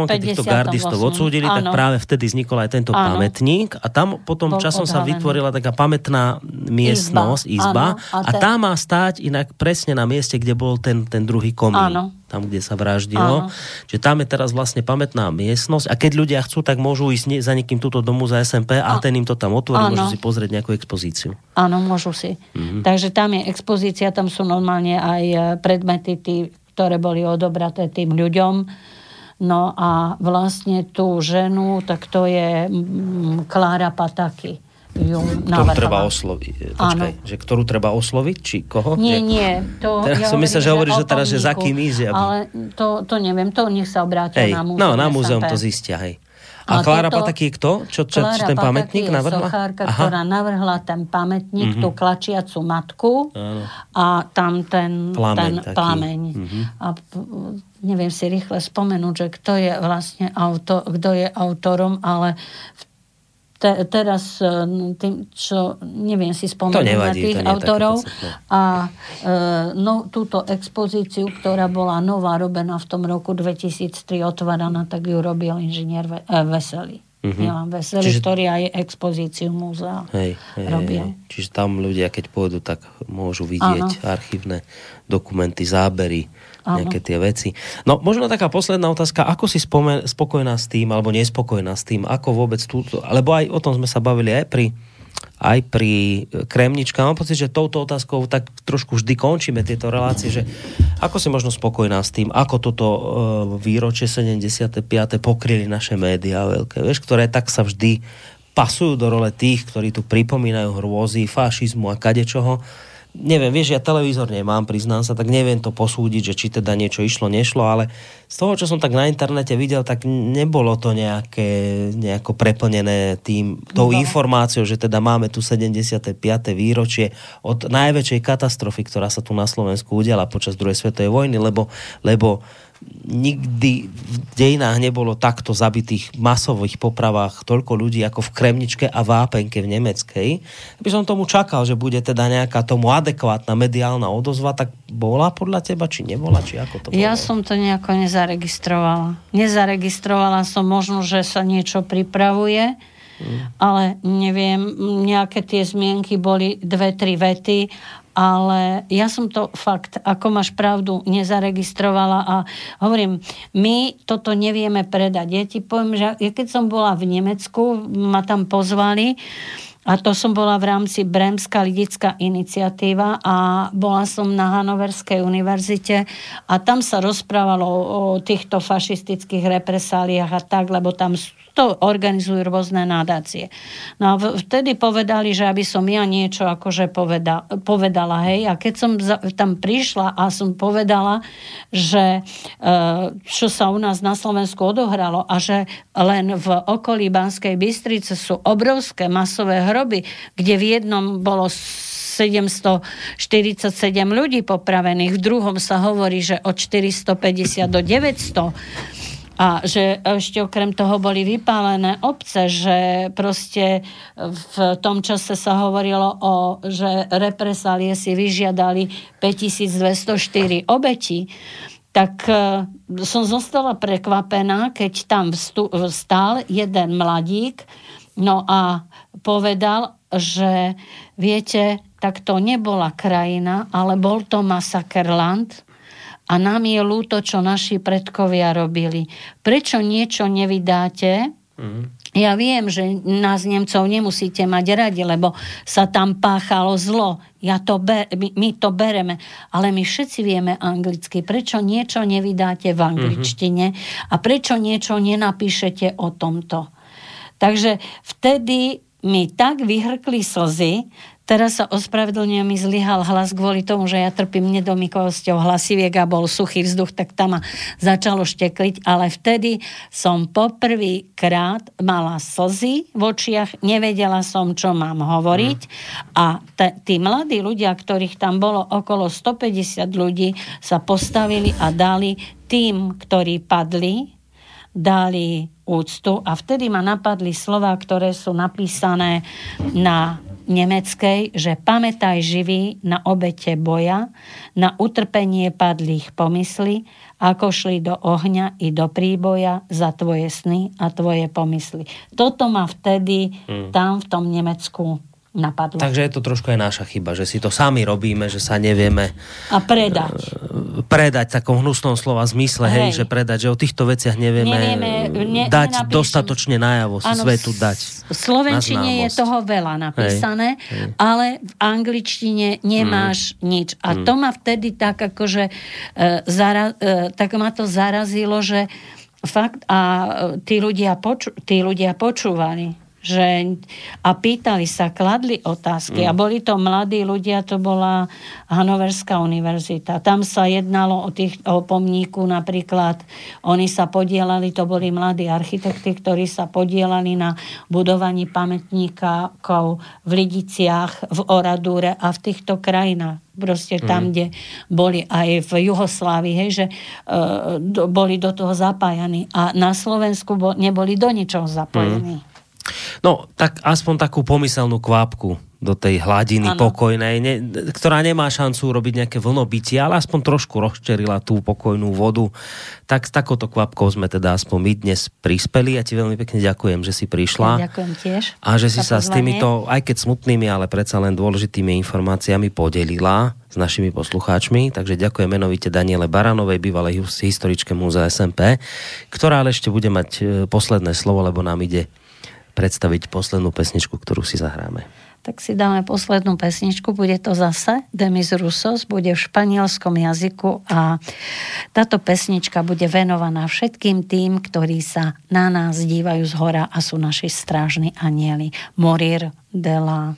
S2: keď týchto
S3: 58.,
S2: gardistov odsúdili, tak práve vtedy vznikol aj tento
S3: Áno.
S2: pamätník a tam potom
S3: Bol
S2: časom sa
S3: odhalený.
S2: vytvorila taká pamätná miestnosť, izba,
S3: Áno,
S2: a,
S3: a te-
S2: tá má stáť inak presne na mieste, kde bol ten, ten druhý komín.
S3: Áno.
S2: Tam, kde sa vraždilo.
S3: Áno.
S2: Čiže tam je teraz vlastne pamätná miestnosť a keď ľudia chcú, tak môžu ísť za niekým túto domu za SMP a ten im to tam otvorí,
S3: Áno.
S2: môžu si pozrieť nejakú expozíciu.
S3: Áno, môžu si.
S2: Mhm.
S3: Takže tam je expozícia, tam sú normálne aj e, predmety, tí, ktoré boli odobraté tým ľuďom. No a vlastne tú ženu, tak to je Klára Pataky. Ju
S2: Ktorú treba osloviť. e, Počkaj, že ktorú treba osloviť? Či koho?
S3: Nie,
S2: Že-
S3: nie. To, (laughs)
S2: Teraz
S3: ja
S2: som myslel, že hovoríš, že teraz, že za kým ísť, aby-
S3: Ale to, to neviem, to nech sa obrátia
S2: Hej,
S3: na múzeum.
S2: no, na múzeum to zistia, hej. A,
S3: A
S2: Klára
S3: toto-
S2: Pataky je kto? Čo, čo, čo ten pamätník navrhla?
S3: sochárka, ktorá navrhla ten pamätník, tú klačiacu matku a tam ten
S2: Plameň
S3: ten
S2: taký.
S3: plameň. A p- neviem si rýchle spomenúť, že kto je vlastne auto, kto je autorom, ale v te, teraz e, tým, čo neviem si spomenúť na tých autorov. A e, no, túto expozíciu, ktorá bola nová, robená v tom roku 2003, otváraná, tak ju robil inžinier Ve- e, Veselý.
S2: Mhm.
S3: Milan Veselý,
S2: Čiže-
S3: ktorý aj expozíciu múzea
S2: Hej, hej,
S3: robil.
S2: hej. Čiže tam ľudia, keď pôjdu, tak môžu vidieť archívne dokumenty, zábery,
S3: Áno.
S2: nejaké tie veci. No, možno taká posledná otázka. Ako si spomen- spokojná s tým, alebo nespokojná s tým, ako vôbec túto... Lebo aj o tom sme sa bavili aj pri aj pri Kremnička. Mám pocit, že touto otázkou tak trošku vždy končíme tieto relácie, že ako si možno spokojná s tým, ako toto e, výročie 75. pokryli naše médiá veľké, vieš, ktoré tak sa vždy pasujú do role tých, ktorí tu pripomínajú hrôzy, fašizmu a kadečoho. Neviem, vieš, ja televízor nemám, priznám sa, tak neviem to posúdiť, že či teda niečo išlo, nešlo, ale z toho, čo som tak na internete videl, tak nebolo to nejaké, nejako preplnené tým, tou
S3: No.
S2: informáciou, že teda máme tu 75. výročie od najväčšej katastrofy, ktorá sa tu na Slovensku udiala počas druhej svetovej vojny, lebo, lebo nikdy v dejinách nebolo takto zabitých masových popravách toľko ľudí ako v Kremničke a Vápenke v Nemeckej. By som tomu čakal, že bude teda nejaká tomu adekvátna mediálna odozva, tak bola podľa teba, či nebola, či ako to bolo?
S3: Ja som to nejako nezaregistrovala. Nezaregistrovala som možno, že sa niečo pripravuje, ale neviem, nejaké tie zmienky boli dve, tri vety, ale ja som to fakt, ako máš pravdu, nezaregistrovala a hovorím, my toto nevieme predať. Ja ti poviem, že ja keď som bola v Nemecku, ma tam pozvali, a to som bola v rámci Bremská lidická iniciatíva a bola som na Hanoverskej univerzite a tam sa rozprávalo o, týchto fašistických represáliách a tak, lebo tam To organizujú rôzne nadácie. No a vtedy povedali, že aby som ja niečo akože poveda, povedala, hej, a keď som tam prišla a som povedala, že e, čo sa u nás na Slovensku odohralo a že len v okolí Banskej Bystrice sú obrovské masové hroby, kde v jednom bolo 747 ľudí popravených, v druhom sa hovorí, že od 450 do 900 a že ešte okrem toho boli vypálené obce, že proste v tom čase sa hovorilo o, že represálie si vyžiadali 5204 obetí tak e, som zostala prekvapená, keď tam stál jeden mladík, no a povedal, že viete, tak to nebola krajina, ale bol to masakerland, a nám je ľúto, čo naši predkovia robili. Prečo niečo nevydáte? Mm. Ja viem, že nás Nemcov nemusíte mať radi, lebo sa tam páchalo zlo. Ja to ber, my, my to bereme. Ale my všetci vieme anglicky. Prečo niečo nevydáte v angličtine mm-hmm. a prečo niečo nenapíšete o tomto? Takže vtedy mi tak vyhrkli slzy, Teraz sa ospravedlňujem, mi zlyhal hlas kvôli tomu, že ja trpím nedomykovosťou hlasiviek a bol suchý vzduch, tak tam ma začalo štekliť, ale vtedy som poprvý krát mala slzy v očiach, nevedela som, čo mám hovoriť. A t- tí mladí ľudia, ktorých tam bolo okolo 150 ľudí, sa postavili a dali tým, ktorí padli, dali úctu. A vtedy ma napadli slova, ktoré sú napísané na nemeckej, že pamätaj živý na obete boja, na utrpenie padlých pomysly, ako šli do ohňa i do príboja za tvoje sny a tvoje pomysly. Toto ma vtedy hmm. tam v tom Nemecku napadlo.
S2: Takže je to trošku aj naša chyba, že si to sami robíme, že sa nevieme...
S3: A predať.
S2: E, predať takom hnusnom slova zmysle, hej. hej, že predať, že o týchto veciach nevieme, nevieme ne, dať nenapíšem. dostatočne najavo, ano, svetu dať.
S3: V Slovenčine je toho veľa napísané, hej, hej. ale v angličtine nemáš mm. nič. A mm. to ma vtedy tak akože e, zara, e, tak ma to zarazilo, že fakt a tí ľudia, poču, tí ľudia počúvali že, a pýtali sa, kladli otázky mm. a boli to mladí ľudia, to bola Hanoverská univerzita. Tam sa jednalo o, tých, o pomníku napríklad, oni sa podielali, to boli mladí architekti, ktorí sa podielali na budovaní pamätníkov v Lidiciach, v Oradúre a v týchto krajinách proste tam, mm. kde boli aj v Juhoslávii, hej, že uh, do, boli do toho zapájani a na Slovensku bo, neboli do ničoho zapojení. Mm.
S2: No, tak aspoň takú pomyselnú kvapku do tej hladiny ano. pokojnej, ne, ktorá nemá šancu robiť nejaké vlnobytie, ale aspoň trošku rozčerila tú pokojnú vodu. Tak s takouto kvapkou sme teda aspoň my dnes prispeli. Ja ti veľmi pekne ďakujem, že si prišla.
S3: Ja ďakujem tiež.
S2: A že si sa s týmito, aj keď smutnými, ale predsa len dôležitými informáciami podelila s našimi poslucháčmi. Takže ďakujem menovite Daniele Baranovej, bývalej historičke múzea SMP, ktorá ale ešte bude mať e, posledné slovo, lebo nám ide predstaviť poslednú pesničku, ktorú si zahráme.
S3: Tak si dáme poslednú pesničku, bude to zase Demis Rusos, bude v španielskom jazyku a táto pesnička bude venovaná všetkým tým, ktorí sa na nás dívajú z hora a sú naši strážni anieli. Morir de la...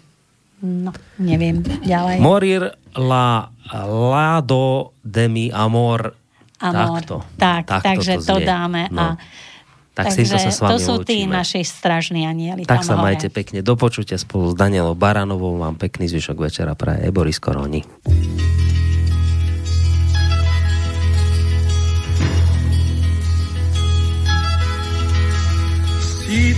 S3: No, neviem, ďalej.
S2: Morir la lado de mi amor.
S3: Amor. Takto. Tak, takto takže to, to dáme no. a
S2: tak Takže sa s vami
S3: to sú
S2: lúčime.
S3: tí naši stražní anieli.
S2: Tak sa
S3: hore.
S2: majte pekne. Do počutia spolu s Danielou Baranovou. Vám pekný zvyšok večera pre Boris Koroni. Si